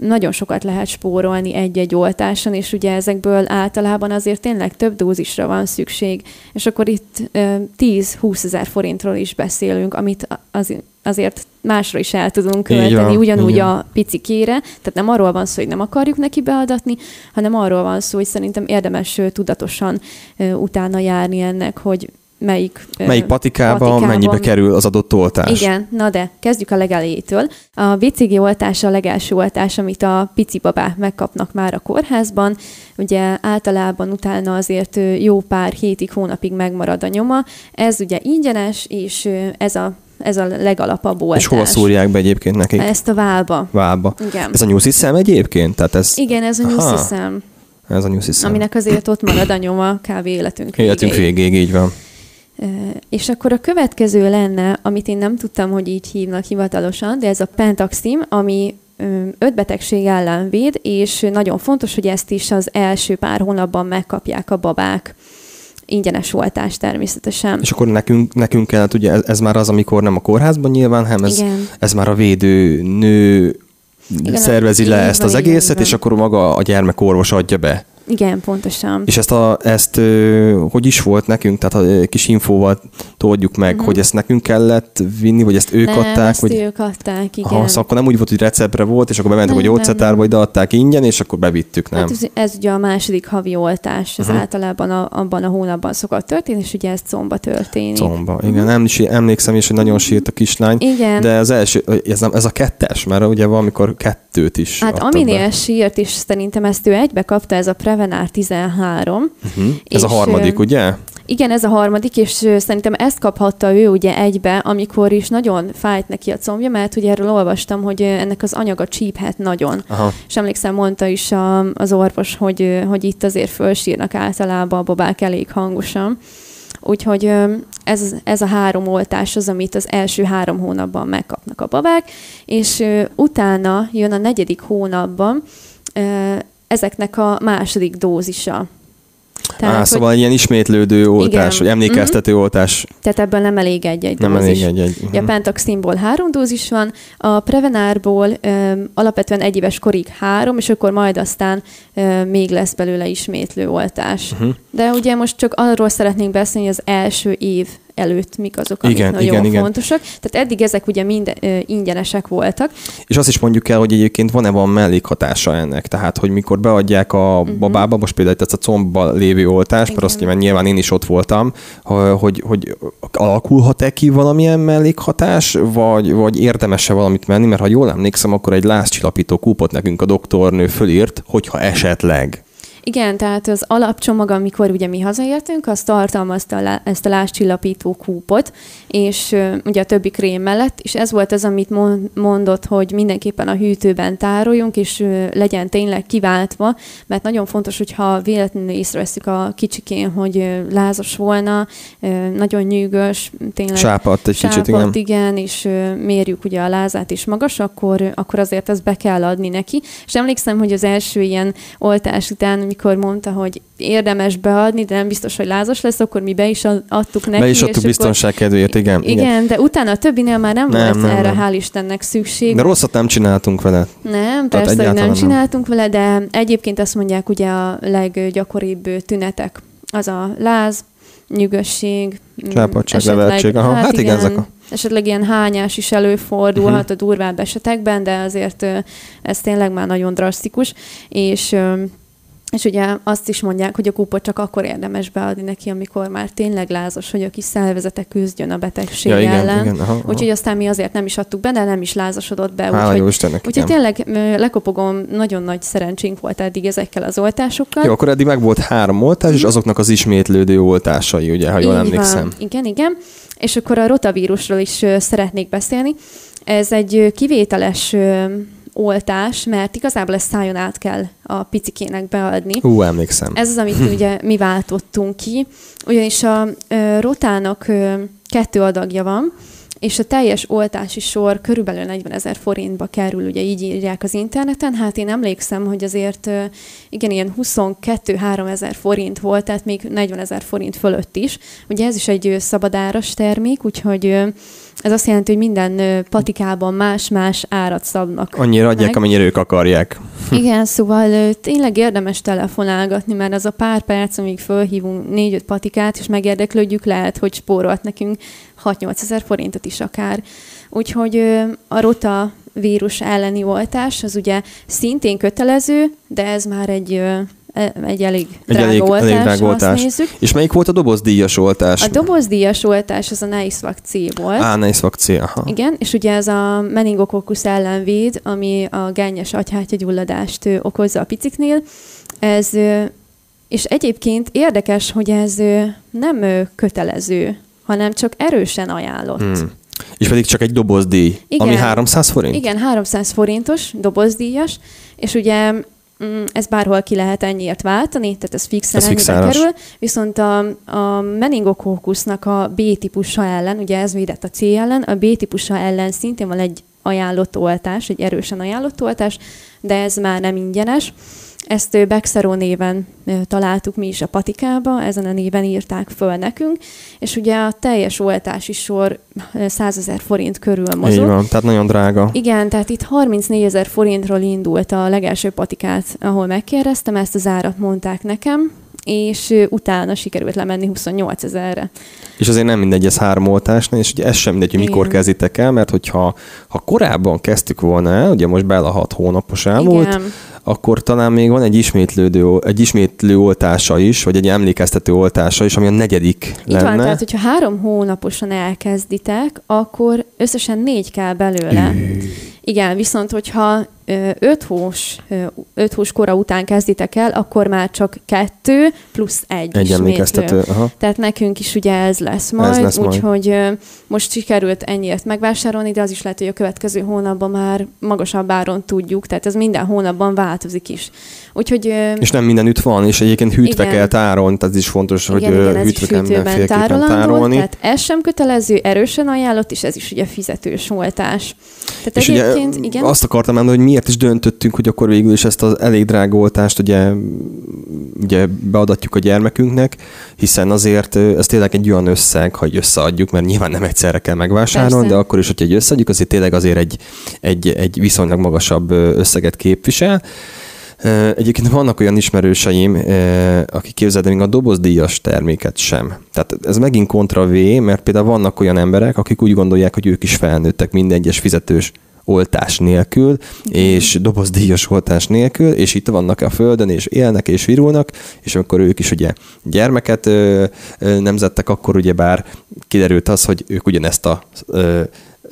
nagyon sokat lehet spórolni egy-egy oltáson, és ugye ezekből általában azért tényleg több dózisra van szükség, és akkor itt 10-20 ezer forintról is beszélünk, amit az, azért másra is el tudunk költeni, ugyanúgy igen. a picikére. Tehát nem arról van szó, hogy nem akarjuk neki beadatni, hanem arról van szó, hogy szerintem érdemes tudatosan utána járni ennek, hogy melyik, melyik patikában, patikában mennyibe kerül az adott oltás. Igen, na de kezdjük a legelejétől. A BCG oltás a legelső oltás, amit a pici babák megkapnak már a kórházban. Ugye általában utána azért jó pár hétig, hónapig megmarad a nyoma. Ez ugye ingyenes, és ez a ez a legalapabb oltás. És hova szúrják be egyébként nekik? Ezt a válba. Válba. Igen. Ez a nyuszi szem egyébként? Tehát ez... Igen, ez a nyuszi szem. Ez a nyuszi szem. Aminek azért ott marad a nyoma kb. életünk végéig. Életünk végéig, így van. És akkor a következő lenne, amit én nem tudtam, hogy így hívnak hivatalosan, de ez a Pentaxim, ami öt betegség ellen véd, és nagyon fontos, hogy ezt is az első pár hónapban megkapják a babák ingyenes oltás természetesen. És akkor nekünk, nekünk kellett, ugye ez, ez már az, amikor nem a kórházban nyilván, hanem ez, ez már a védő nő Igen, szervezi le ezt az egészet, és akkor maga a gyermekorvos adja be. Igen, pontosan. És ezt, a, ezt hogy is volt nekünk, tehát a kis infóval tudjuk meg, uh-huh. hogy ezt nekünk kellett vinni, vagy ezt ők nem, adták? ezt vagy... ők adták, igen. Aha, szóval akkor nem úgy volt, hogy receptre volt, és akkor bementek a gyógyszertárba, ide adták ingyen, és akkor bevittük, nem? Hát ez, ez ugye a második havi oltás, ez uh-huh. általában a, abban a hónapban szokott történni, és ugye ez comba történik. Comba, igen. Uh-huh. Nem, emlékszem is, hogy nagyon sírt a kislány. Igen. De az első, ez, nem, ez a kettes, mert ugye valamikor kettőt is Hát aminél be. sírt is, szerintem ezt ő egybe kapta, ez a Prevenár 13. Uh-huh. Ez a harmadik, ugye? Igen, ez a harmadik, és szerintem ezt kaphatta ő ugye egybe, amikor is nagyon fájt neki a combja, mert ugye erről olvastam, hogy ennek az anyaga csíphet nagyon. Aha. És emlékszem, mondta is a, az orvos, hogy, hogy itt azért fölsírnak általában a babák elég hangosan. Úgyhogy ez, ez a három oltás az, amit az első három hónapban megkapnak a babák, és utána jön a negyedik hónapban ezeknek a második dózisa. Tehát, Á, szóval hogy... ilyen ismétlődő oltás, igen. vagy emlékeztető uh-huh. oltás. Tehát ebből nem elég egy-egy nem dózis. elég egy-egy. Uh-huh. A pentaximból három dózis van, a Prevenárból um, alapvetően egy éves korig három, és akkor majd aztán um, még lesz belőle ismétlő oltás. Uh-huh. De ugye most csak arról szeretnénk beszélni, hogy az első év előtt mik azok, amik igen, nagyon igen, fontosak. Igen. Tehát eddig ezek ugye mind uh, ingyenesek voltak. És azt is mondjuk el, hogy egyébként van-e van mellékhatása ennek. Tehát, hogy mikor beadják a uh-huh. babába, most például ez a combba lévő oltás, igen. mert azt nyilván, nyilván én is ott voltam, hogy, hogy alakulhat-e ki valamilyen mellékhatás, vagy, vagy érdemes-e valamit menni, mert ha jól emlékszem, akkor egy lázcsillapító kúpot nekünk a doktornő fölírt, hogyha esetleg igen, tehát az alapcsomag, amikor ugye mi hazaértünk, az tartalmazta ezt a láscsillapító kúpot, és ugye a többi krém mellett, és ez volt az, amit mondott, hogy mindenképpen a hűtőben tároljunk, és legyen tényleg kiváltva, mert nagyon fontos, hogyha véletlenül észreveszünk a kicsikén, hogy lázas volna, nagyon nyűgös, tényleg sápadt egy sápadt, kicsit, igen. igen, és mérjük ugye a lázát is magas, akkor, akkor azért ezt be kell adni neki. És emlékszem, hogy az első ilyen oltás után, amikor mondta, hogy érdemes beadni, de nem biztos, hogy lázas lesz, akkor mi be is adtuk neki. Be is adtuk biztonság kedvéért, igen, igen. Igen, de utána a többinél már nem, nem volt nem, erre, nem. hál' Istennek szükség. De rosszat nem csináltunk vele. Nem, Tehát persze, hogy nem, nem csináltunk vele, de egyébként azt mondják, ugye a leggyakoribb tünetek az a láz, nyűgösség, Csápadság, leveltség, aha, hát, hát igen, igen, ezek a esetleg ilyen hányás is előfordulhat uh-huh. a durvább esetekben, de azért ez tényleg már nagyon drasztikus, és és ugye azt is mondják, hogy a kúpot csak akkor érdemes beadni neki, amikor már tényleg lázas, hogy a kis szervezete küzdjön a betegség ja, igen, ellen. Igen, aha, aha. Úgyhogy aztán mi azért nem is adtuk be, de nem is lázasodott be. Hála úgyhogy, Istennek, úgyhogy tényleg lekopogom, nagyon nagy szerencsénk volt eddig ezekkel az oltásokkal. Jó, akkor eddig meg volt három oltás, és mhm. azoknak az ismétlődő oltásai, ugye, ha jól emlékszem. Van. Igen, igen. És akkor a rotavírusról is szeretnék beszélni. Ez egy kivételes oltás, mert igazából ezt szájon át kell a picikének beadni. Hú, emlékszem. Ez az, amit ugye mi váltottunk ki, ugyanis a ö, rotának ö, kettő adagja van, és a teljes oltási sor körülbelül 40 ezer forintba kerül, ugye így írják az interneten. Hát én emlékszem, hogy azért igen, ilyen 22-3 ezer forint volt, tehát még 40 ezer forint fölött is. Ugye ez is egy szabadáras termék, úgyhogy ez azt jelenti, hogy minden patikában más-más árat szabnak. Annyira adják, meg. amennyire ők akarják. *laughs* Igen, szóval tényleg érdemes telefonálgatni, mert az a pár perc, amíg fölhívunk négy-öt patikát, és megérdeklődjük, lehet, hogy spórolt nekünk 6-8 ezer forintot is akár. Úgyhogy a rota vírus elleni oltás az ugye szintén kötelező, de ez már egy e, egy elég egy drága elég, oltás, elég drága oltás. nézzük. És melyik volt a dobozdíjas oltás? A dobozdíjas oltás az a Neisvac C volt. Á, Neisvac C, aha. Igen, és ugye ez a meningokokusz ellenvéd, ami a gányes agyhártyagyulladást okozza a piciknél. Ez, és egyébként érdekes, hogy ez nem kötelező hanem csak erősen ajánlott. Hmm. És pedig csak egy dobozdíj, igen, ami 300 forint? Igen, 300 forintos dobozdíjas, és ugye mm, ez bárhol ki lehet ennyiért váltani, tehát ez fixen ez ennyibe kerül, viszont a, a meningokókusznak a B-típusa ellen, ugye ez védett a C ellen, a B-típusa ellen szintén van egy ajánlott oltás, egy erősen ajánlott oltás, de ez már nem ingyenes. Ezt Bexero néven találtuk mi is a patikába, ezen a néven írták föl nekünk, és ugye a teljes oltási sor 100 ezer forint körül mozog. Így van, tehát nagyon drága. Igen, tehát itt 34 ezer forintról indult a legelső patikát, ahol megkérdeztem, ezt az árat mondták nekem, és utána sikerült lemenni 28 ezerre. És azért nem mindegy ez három oltásnál, és ugye ez sem mindegy, hogy mikor Igen. kezditek el, mert hogyha ha korábban kezdtük volna el, ugye most bele hat hónapos elmúlt, Igen akkor talán még van egy ismétlődő, egy ismétlő oltása is, vagy egy emlékeztető oltása is, ami a negyedik Itt lenne. van, tehát hogyha három hónaposan elkezditek, akkor összesen négy kell belőle. Igen, viszont hogyha öt hós, öt hós kora után kezditek el, akkor már csak kettő plusz egy Egy emlékeztető. Aha. Tehát nekünk is ugye ez lesz majd, ez lesz úgyhogy most sikerült ennyiért megvásárolni, de az is lehet, hogy a következő hónapban már magasabb áron tudjuk, tehát ez minden hónapban változik is. Úgyhogy, és nem mindenütt van, és egyébként hűtve igen. kell tárolni, tehát ez is fontos, igen, hogy igen, hűtve kell tárolni. Tehát ez sem kötelező, erősen ajánlott, és ez is ugye fizetős voltás. Tehát és egyébként, ugye, igen. azt akartam mondani, hogy miért is döntöttünk, hogy akkor végül is ezt az elég drága oltást ugye, ugye beadatjuk a gyermekünknek, hiszen azért ez tényleg egy olyan összeg, hogy összeadjuk, mert nyilván nem egyszerre kell megvásárolni, Persze. de akkor is, hogyha egy összeadjuk, azért tényleg azért egy, egy, egy viszonylag magasabb összeget képvisel. Egyébként vannak olyan ismerőseim, akik képzeld, még a dobozdíjas terméket sem. Tehát ez megint kontra V, mert például vannak olyan emberek, akik úgy gondolják, hogy ők is felnőttek minden egyes fizetős oltás nélkül, és dobozdíjas oltás nélkül, és itt vannak a földön, és élnek, és virulnak, és akkor ők is ugye gyermeket ö, ö, nemzettek, akkor ugye bár kiderült az, hogy ők ugyanezt a ö,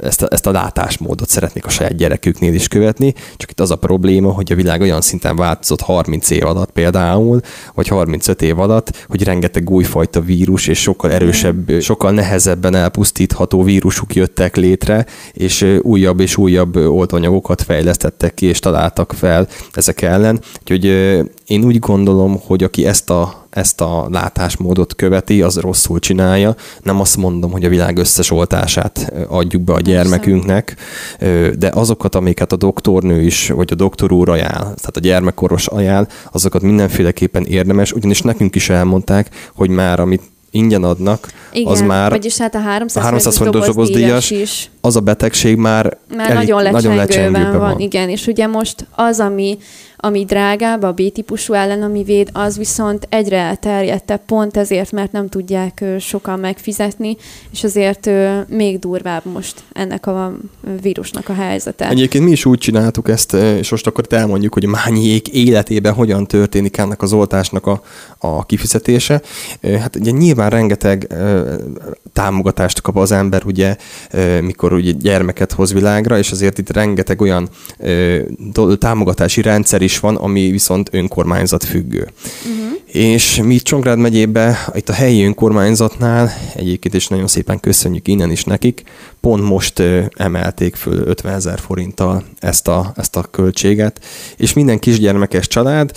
ezt a, ezt a látásmódot szeretnék a saját gyereküknél is követni, csak itt az a probléma, hogy a világ olyan szinten változott 30 év alatt például, vagy 35 év alatt, hogy rengeteg újfajta vírus és sokkal erősebb, sokkal nehezebben elpusztítható vírusuk jöttek létre, és újabb és újabb oltanyagokat fejlesztettek ki, és találtak fel ezek ellen. Úgyhogy én úgy gondolom, hogy aki ezt a ezt a látásmódot követi, az rosszul csinálja. Nem azt mondom, hogy a világ összes oltását adjuk be a gyermekünknek, de azokat, amiket a doktornő is, vagy a doktor úr ajánl, tehát a gyermekkoros ajánl, azokat mindenféleképpen érdemes, ugyanis nekünk is elmondták, hogy már amit ingyen adnak, Igen, az már vagyis hát a 300, a 300 forintos dobozdíjas, is. az a betegség már, már elég, nagyon lecsengőben, nagyon lecsengőben van. van. Igen, és ugye most az, ami ami drágább, a B-típusú ellen, ami véd, az viszont egyre elterjedtebb, pont ezért, mert nem tudják sokan megfizetni, és azért még durvább most ennek a vírusnak a helyzete. Egyébként mi is úgy csináltuk ezt, és most akkor elmondjuk, hogy Mányiék életében hogyan történik ennek az oltásnak a, a kifizetése. Hát ugye nyilván rengeteg támogatást kap az ember, ugye, mikor ugye gyermeket hoz világra, és azért itt rengeteg olyan támogatási rendszer is van, ami viszont önkormányzat függő. Uh-huh. És mi Csongrád megyébe, itt a helyi önkormányzatnál, egyébként is nagyon szépen köszönjük innen is nekik, pont most emelték föl 50 ezer forinttal ezt a, ezt a költséget, és minden kisgyermekes család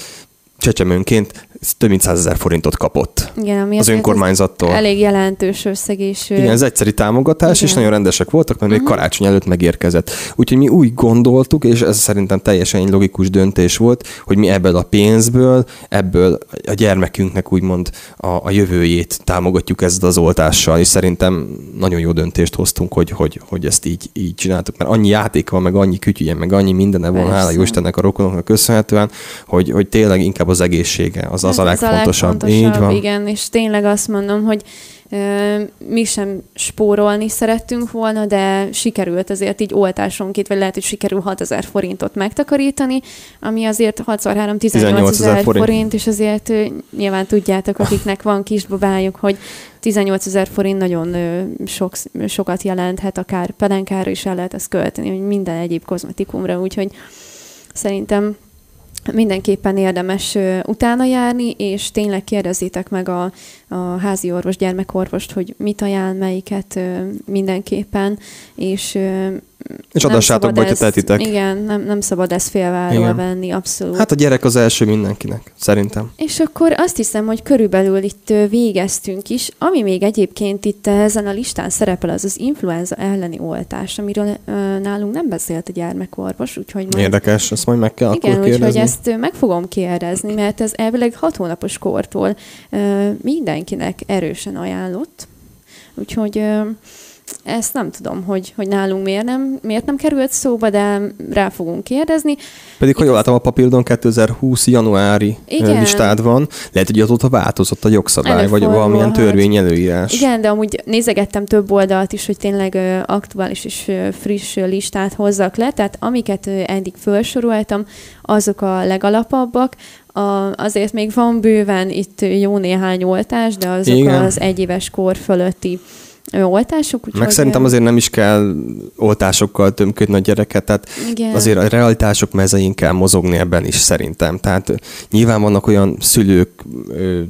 csecsemőnként több mint 100 ezer forintot kapott Igen, ami az önkormányzattól. Elég jelentős összeg, ö, Igen, ez egyszeri támogatás, Igen. és nagyon rendesek voltak, mert még Mhm. karácsony előtt megérkezett. Úgyhogy mi úgy gondoltuk, és ez szerintem teljesen egy logikus döntés volt, hogy mi ebből a pénzből, ebből a gyermekünknek úgymond a, a jövőjét támogatjuk ezzel az oltással, és szerintem nagyon jó döntést hoztunk, hogy, hogy, hogy ezt így, így csináltuk, mert annyi játék van, meg annyi kütyüje, meg annyi mindene van, hála Istennek a rokonoknak köszönhetően, hogy, hogy tényleg inkább az egészsége, az, az a Hát Ez legfontosabb. Így van. Igen, és tényleg azt mondom, hogy mi sem spórolni szerettünk volna, de sikerült azért így oltásonként, vagy lehet, hogy sikerül 6000 forintot megtakarítani, ami azért 6 x 3 18 ezer forint. forint, és azért nyilván tudjátok, akiknek van kisbabájuk, hogy 18 ezer forint nagyon sok, sokat jelenthet, akár pelenkára is el lehet ezt költeni, hogy minden egyéb kozmetikumra, úgyhogy szerintem mindenképpen érdemes utána járni, és tényleg kérdezzétek meg a, a házi orvos, gyermekorvost, hogy mit ajánl, melyiket mindenképpen, és És adassátok hogyha tehetitek. Igen, nem, nem szabad ezt félváról venni, abszolút. Hát a gyerek az első mindenkinek, szerintem. És akkor azt hiszem, hogy körülbelül itt végeztünk is. Ami még egyébként itt ezen a listán szerepel, az az influenza elleni oltás, amiről ö, nálunk nem beszélt a gyermekorvos, úgyhogy majd Érdekes, ezt majd meg kell igen, akkor úgyhogy ezt meg fogom kérdezni, mert ez elvileg hat hónapos kortól ö, mindenkinek erősen ajánlott. Úgyhogy ö, ezt nem tudom, hogy, hogy nálunk miért nem, miért nem került szóba, de rá fogunk kérdezni. Pedig, ha jól látom, a papírodon 2020 januári Igen. Listád van. Lehet, hogy azóta változott a jogszabály, vagy Előfordulhat. valamilyen törvény előírás. Igen, de amúgy nézegettem több oldalt is, hogy tényleg aktuális és friss listát hozzak le, tehát amiket eddig felsoroltam, azok a legalapabbak. A, azért még van bőven itt jó néhány oltás, de azok Igen. az egyéves kor fölötti Úgyhogy, Meg szerintem ö, azért nem is kell oltásokkal tömködni a gyereket, tehát igen. azért a realitások mezején kell mozogni ebben is szerintem. Tehát nyilván vannak olyan szülők,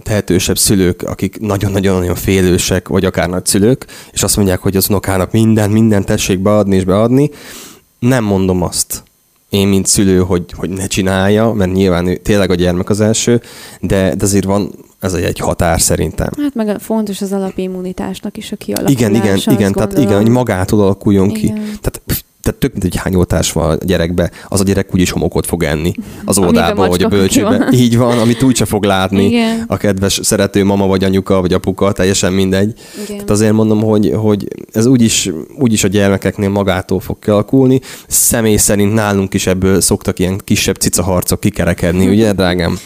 tehetősebb szülők, akik nagyon-nagyon-nagyon félősek, vagy akár nagyszülők, és azt mondják, hogy az unokának minden, minden tessék beadni és beadni. Nem mondom azt, én, mint szülő, hogy, hogy ne csinálja, mert nyilván ő, tényleg a gyermek az első, de, de azért van ez egy, egy határ szerintem. Hát meg fontos az alapimmunitásnak is a kialakulása. Igen, igen, igen, tehát igen, gondolom. hogy magától alakuljon ki. Igen. Tehát, pff, tehát tök mindegy, hány oltás van a gyerekbe, az a gyerek úgyis homokot fog enni az óvodába, vagy a bölcsőbe. van. Így van, amit úgyse fog látni Igen. a kedves szerető mama, vagy anyuka, vagy apuka, teljesen mindegy. Igen. Tehát azért mondom, hogy, hogy ez úgyis, úgyis a gyermekeknél magától fog kialakulni. Személy szerint nálunk is ebből szoktak ilyen kisebb cicaharcok kikerekedni, ugye, drágám?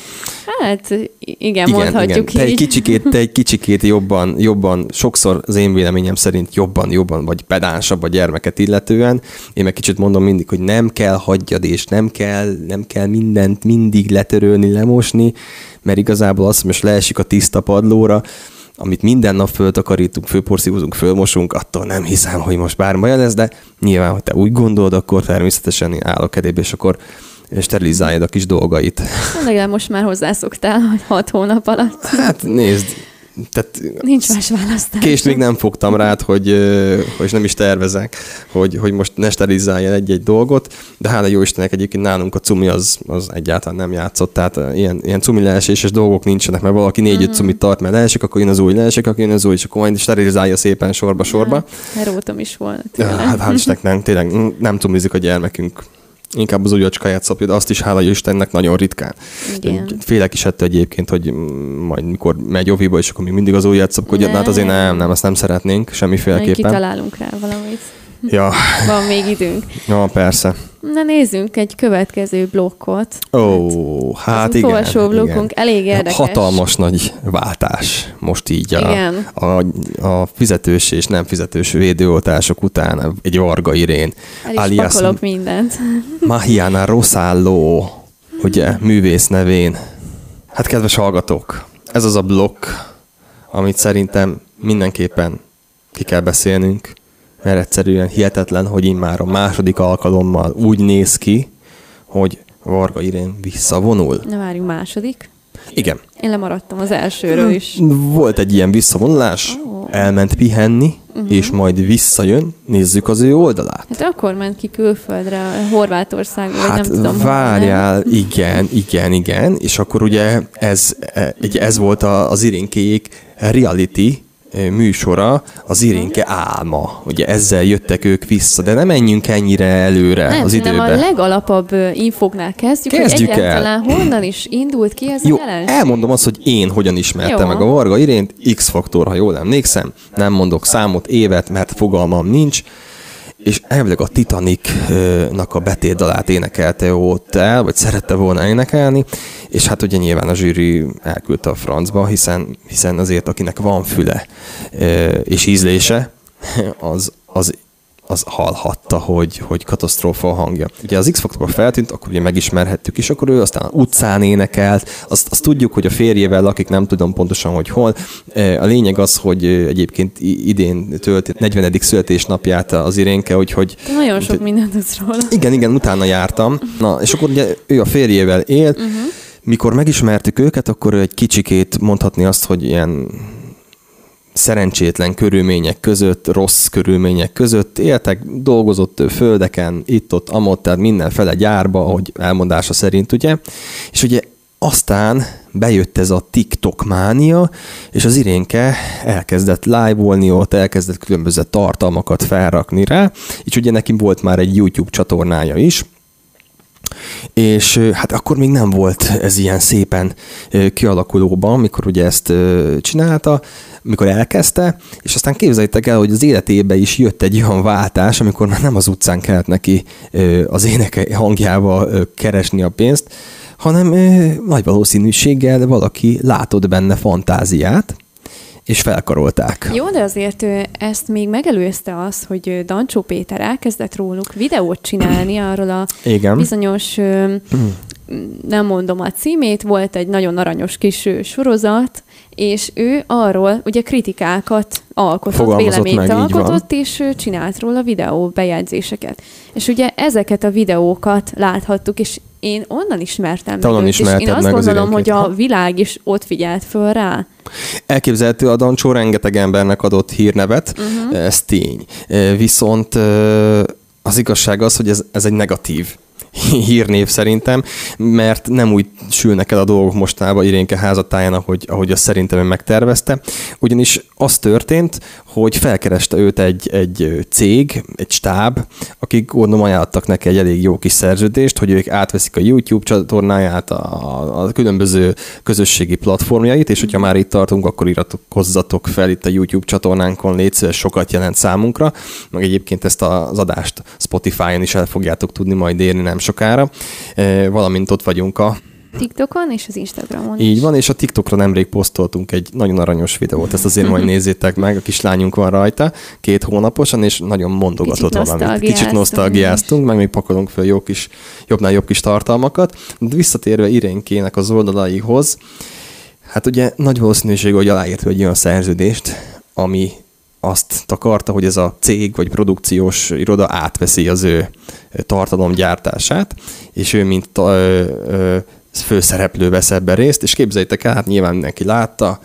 Hát igen, mondhatjuk Te egy kicsikét, te egy kicsikét jobban, jobban, sokszor az én véleményem szerint jobban, jobban, vagy pedánsabb a gyermeket illetően. Én meg kicsit mondom mindig, hogy nem kell hagyjad, és nem kell, nem kell mindent mindig letörölni, lemosni, mert igazából az, hogy most leesik a tiszta padlóra, amit minden nap föltakarítunk, fölporszívozunk, fölmosunk, attól nem hiszem, hogy most bármi olyan lesz, de nyilván, hogy te úgy gondolod, akkor természetesen én állok edébe, és akkor sterilizáljad a kis dolgait. Legalább most már hozzászoktál, hogy hat hónap alatt. Hát nézd, tehát Nincs más választás. Kést még nem fogtam rád, hogy, hogy nem is tervezek, hogy, hogy most ne sterilizálja egy-egy dolgot, de hála jó Istennek egyébként nálunk a cumi az, az egyáltalán nem játszott, tehát ilyen, ilyen cumi leeséses dolgok nincsenek, mert valaki négy-öt Mhm. cumit tart, mert leesik, akkor jön az új leesik, akkor jön az új, és akkor majd sterilizálja szépen sorba-sorba. Herótom is volna Ja, hát hál' Istennek nem, tényleg nem cumizik a gyermekünk. Inkább az újacskáját szopja, de azt is hála Istennek nagyon ritkán. Igen. Félek is ettől egyébként, hogy majd mikor megy oviba, és akkor még mindig az ujját szopkodja, hát azért nem, nem, azt nem szeretnénk Majd semmiféleképpen. kitalálunk rá valamit. Ja, Van még időnk. ja, persze. Na nézzünk egy következő blokkot. Ó, hát az igen. utolsó blokkunk igen. elég érdekes. Hatalmas nagy váltás most így a, Igen. a, a fizetős és nem fizetős védőoltások után egy Varga Irén, El is alias mindent. *laughs* Mahiana Rosallo, ugye, művész nevén. Hát kedves hallgatók, ez az a blokk, amit szerintem mindenképpen ki kell beszélnünk, mert egyszerűen hihetetlen, hogy immár a második alkalommal úgy néz ki, hogy Varga Irén visszavonul. Na várjunk második. Igen. Én lemaradtam az elsőről is. Volt egy ilyen visszavonulás, Ó. elment pihenni, Mhm. és majd visszajön, nézzük az ő oldalát. Hát akkor ment ki külföldre, Horvátországba, vagy Hát nem tudom. várjál, igen, igen, igen, és akkor ugye ez, e, ugye ez volt az Irinkéjék reality e, műsora, az Irinke álma. Ugye ezzel jöttek ők vissza, de nem menjünk ennyire előre Nem, az időbe. a legalapabb ö, infóknál kezdjük, Kezdjük hogy el. egyáltalán honnan is indult ki ez Jó, a jelenség. elmondom azt, hogy én hogyan ismertem Jó. meg a Varga Irént, X-faktor, ha jól emlékszem, nem mondok számot, évet, mert fogalmam nincs, és elvileg a Titanic-nak a betétdalát énekelte ott el, vagy szerette volna énekelni, és hát ugye nyilván a zsűri elküldte a francba, hiszen, hiszen azért akinek van füle és ízlése, az, az az hallhatta, hogy, hogy katasztrófa a hangja. Ugye az X-Faktor feltűnt, akkor ugye megismerhettük is, akkor ő aztán utcán énekelt, azt, azt tudjuk, hogy a férjével lakik, nem tudom pontosan, hogy hol. E, A lényeg az, hogy ö, egyébként idén töltött 40. születésnapját az Irénke, úgyhogy Te nagyon sok mindent tudsz róla. igen, igen, utána jártam. Na, és akkor ugye ő a férjével él. Uh-huh. Mikor megismertük őket, akkor egy kicsikét mondhatni azt, hogy ilyen szerencsétlen körülmények között, rossz körülmények között. Éltek, dolgozott földeken, itt-ott, amott, tehát mindenfele gyárba, ahogy elmondása szerint, ugye. És ugye aztán bejött ez a TikTok mánia, és az Irénke elkezdett live-olni ott, elkezdett különböző tartalmakat felrakni rá, és ugye neki volt már egy YouTube csatornája is, és hát akkor még nem volt ez ilyen szépen kialakulóban, mikor ugye ezt csinálta, mikor elkezdte, és aztán képzeljétek el, hogy az életébe is jött egy olyan váltás, amikor már nem az utcán kellett neki az éneke hangjával keresni a pénzt, hanem nagy valószínűséggel valaki látott benne fantáziát, és felkarolták. Jó, de azért ezt még megelőzte az, hogy Dancsó Péter elkezdett róluk videót csinálni *clears throat* arról a Igen. bizonyos, *clears throat* nem mondom a címét, volt egy nagyon aranyos kis sorozat, és ő arról ugye kritikákat alkotott, Fogalmazott véleményt meg, alkotott, és csinált róla videó bejegyzéseket. És ugye ezeket a videókat láthattuk, és én onnan ismertem Te onnan őt, és én azt gondolom, hogy a világ is ott figyelt föl rá. Elképzelhető, a Dancsó rengeteg embernek adott hírnevet, uh-huh. ez tény. E, Viszont e, az igazság az, hogy ez, ez egy negatív hírnév szerintem, mert nem úgy sülnek el a dolgok mostában Irénke házatáján, ahogy, ahogy azt szerintem ő megtervezte. Ugyanis az történt, hogy felkereste őt egy, egy cég, egy stáb, akik gondolom ajánlottak neki egy elég jó kis szerződést, hogy ők átveszik a YouTube csatornáját, a, a különböző közösségi platformjait, és hogyha már itt tartunk, akkor iratkozzatok fel itt a YouTube csatornánkon, légy szíves, sokat jelent számunkra, meg egyébként ezt az adást Spotify-on is el fogjátok tudni majd érni nem sokára, E, valamint ott vagyunk a TikTokon és az Instagramon így is. van, és a TikTokra nemrég posztoltunk egy nagyon aranyos videót, ezt azért majd *laughs* nézzétek meg, a kislányunk van rajta, két hónaposan, és nagyon mondogatott Kicsit valamit. Kicsit nosztalgiáztunk meg még pakolunk fel jó kis, jobbnál jobb kis tartalmakat. De visszatérve Irénkének az oldalaihoz, hát ugye nagy valószínűség, hogy aláírt egy olyan szerződést, ami azt takarta, hogy ez a cég vagy produkciós iroda átveszi az ő tartalomgyártását, és ő mint ö, ö, főszereplő vesz ebben részt, és képzeljétek el, hát nyilván mindenki látta,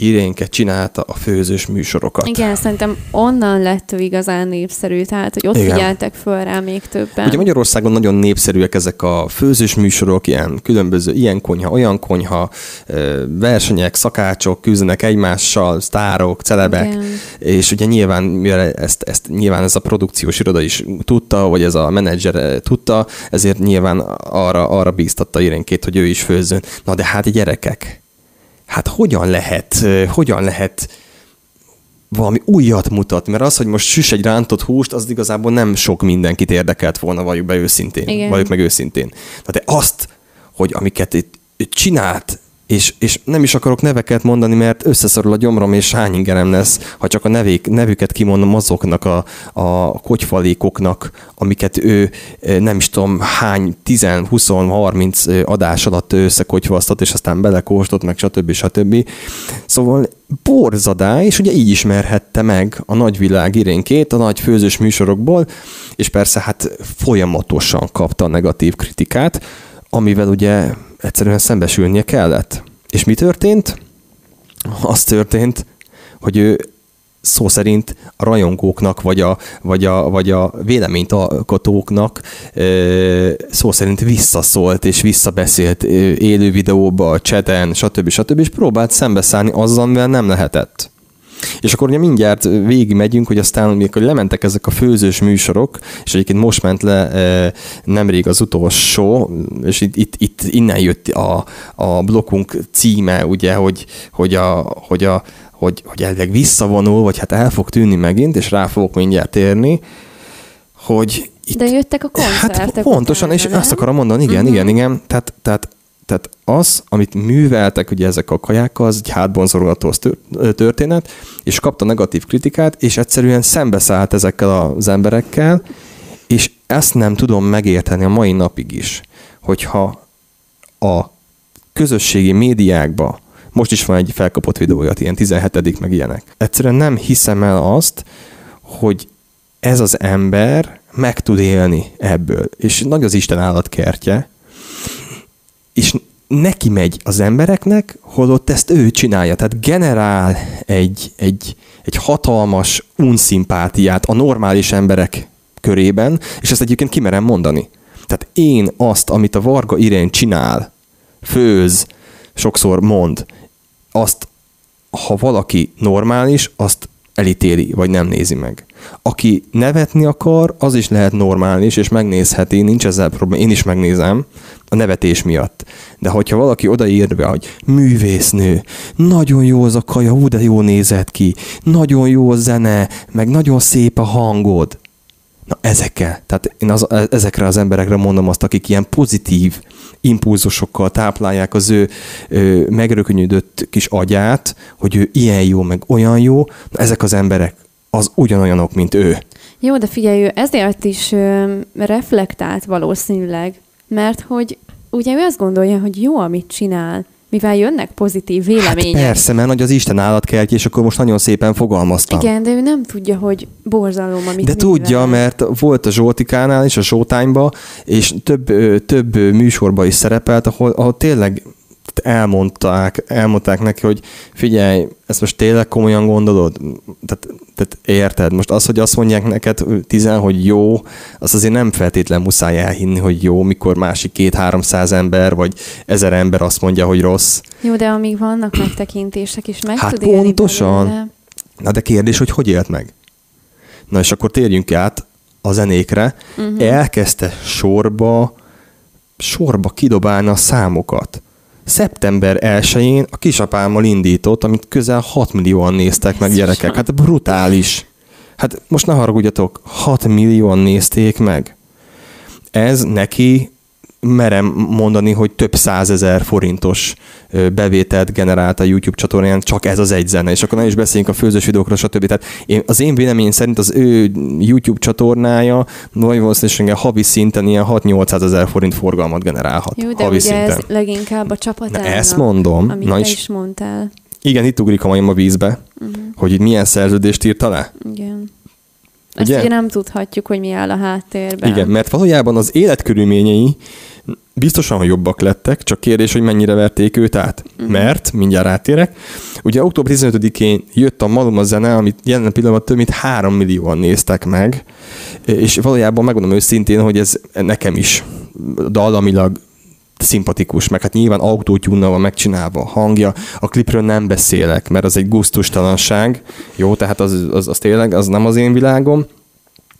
Irénke csinálta a főzős műsorokat. Igen, szerintem onnan lett ő igazán népszerű, tehát hogy ott Igen. Figyeltek föl rá még többen. Ugye Magyarországon nagyon népszerűek ezek a főzős műsorok, ilyen különböző, ilyen konyha, olyan konyha, versenyek, szakácsok küzdenek egymással, sztárok, celebek, Igen. és ugye nyilván, mivel ezt, ezt nyilván ez a produkciós iroda is tudta, vagy ez a menedzser tudta, ezért nyilván arra, arra bíztatta Irénkét, hogy ő is főzzön. Na de hát gyerekek, hát hogyan lehet, hogyan lehet valami újat mutat, mert az, hogy most süss egy rántott húst, az igazából nem sok mindenkit érdekelt volna, valljuk be őszintén. Igen. Valljuk meg őszintén. De azt, hogy amiket itt csinált, és, és nem is akarok neveket mondani, mert összeszorul a gyomrom, és hány ingerem lesz, ha csak a nevék, nevüket kimondom azoknak a, a kogyfalékoknak, amiket ő nem is tudom hány, 10, 20, 30 eh, adás alatt összekogyfasztott, és aztán belekóstott, meg stb. stb. Szóval borzadá, és ugye így ismerhette meg a nagyvilág irénkét a nagy főzős műsorokból, és persze hát folyamatosan kapta a negatív kritikát, amivel ugye egyszerűen szembesülnie kellett. És mi történt? Az történt, hogy ő szó szerint a rajongóknak, vagy a, vagy a, vagy a véleményt alkotóknak szó szerint visszaszólt és visszabeszélt élő videóba, cseten, stb. stb. és próbált szembeszállni azzal, mivel nem lehetett. És akkor ugye mindjárt végig megyünk, hogy aztán amikor lementek ezek a főzős műsorok, és egyébként most ment le e, nemrég az utolsó, és itt, itt, itt innen jött a, a blokkunk címe, ugye, hogy, hogy a, hogy a hogy, hogy elvileg visszavonul, vagy hát el fog tűnni megint, és rá fogok mindjárt térni, hogy itt, De jöttek a hát koncertek Hát pontosan, utána, és nem? azt akarom mondani, igen, uh-huh. igen, igen, tehát, tehát tehát az, amit műveltek ugye ezek a kajákkal, az egy hátbonzorolató történet, és kapta negatív kritikát, és egyszerűen szembeszállt ezekkel az emberekkel, és ezt nem tudom megérteni a mai napig is, hogyha a közösségi médiákba, most is van egy felkapott videója, ilyen 17 meg ilyenek. Egyszerűen nem hiszem el azt, hogy ez az ember meg tud élni ebből. És nagy az Isten állatkertje, neki megy az embereknek, holott ezt ő csinálja. Tehát generál egy, egy, egy hatalmas unszimpátiát a normális emberek körében, és ezt egyébként kimerem mondani. Tehát én azt, amit a Varga Irén csinál, főz, sokszor mond, azt, ha valaki normális, azt elítéli, vagy nem nézi meg. Aki nevetni akar, az is lehet normális, és megnézheti, nincs ezzel probléma, én is megnézem a nevetés miatt. De hogyha valaki odaír be, hogy művésznő, nagyon jó az a kaja, hú, de jó nézett ki, nagyon jó a zene, meg nagyon szép a hangod, Na ezekkel, tehát én az, ezekre az emberekre mondom azt, akik ilyen pozitív impulzusokkal táplálják az ő, ő megrökönyödött kis agyát, hogy ő ilyen jó, meg olyan jó, na ezek az emberek az ugyanolyanok, mint ő. Jó, de figyelj, ő ezért is ö, reflektált valószínűleg, mert hogy ugye ő azt gondolja, hogy jó, amit csinál, mivel jönnek pozitív vélemények. Hát persze, mert nagy az Isten állatkertje, és akkor most nagyon szépen fogalmaztam. Igen, de ő nem tudja, hogy borzalom, amit De tudja, mert volt a Zsoltikánál is, a Showtime-ba, és több, több műsorba is szerepelt, ahol, ahol tényleg elmondták, elmondták neki, hogy figyelj, ezt most tényleg komolyan gondolod? Tehát, tehát érted? Most az, hogy azt mondják neked tizen, hogy jó, az azért nem feltétlen muszáj elhinni, hogy jó, mikor másik két-háromszáz ember, vagy ezer ember azt mondja, hogy rossz. Jó, de amíg vannak megtekintések is, meg hát tud pontosan. Belőle. Na de kérdés, hogy hogy élt meg? Na és akkor térjünk át a zenékre. Uh-huh. Elkezdte sorba, sorba kidobálni a számokat szeptember 1-én a kisapámmal indított, amit közel 6 millióan néztek meg gyerekek. Hát brutális. Hát most ne haragudjatok, 6 millióan nézték meg. Ez neki merem mondani, hogy több százezer forintos bevételt generált a YouTube csatornán, csak ez az egy zene, és akkor nem is beszéljünk a főzős videókról, stb. Tehát én, az én véleményem szerint az ő YouTube csatornája vagy valószínűleg havi szinten ilyen 6-800 ezer forint forgalmat generálhat. Jó, de havi ugye szinten. ez leginkább a csapatának, Na, ezt mondom. amit Na te is, is mondtál. Igen, itt ugrik a majom a vízbe, uh-huh. hogy itt milyen szerződést írta le. Igen. Ezt ugye? ugye nem tudhatjuk, hogy mi áll a háttérben. Igen, mert valójában az életkörülményei biztosan jobbak lettek, csak kérdés, hogy mennyire verték őt át. Uh-huh. Mert, mindjárt rátérek, ugye október 15-én jött a Maluma zene, amit jelen pillanatban több mint 3 millióan néztek meg, és valójában megmondom őszintén, hogy ez nekem is dallamilag szimpatikus, meg hát nyilván autótyúnnal van megcsinálva a hangja, a klipről nem beszélek, mert az egy gusztustalanság, jó, tehát az, az, az tényleg, az nem az én világom,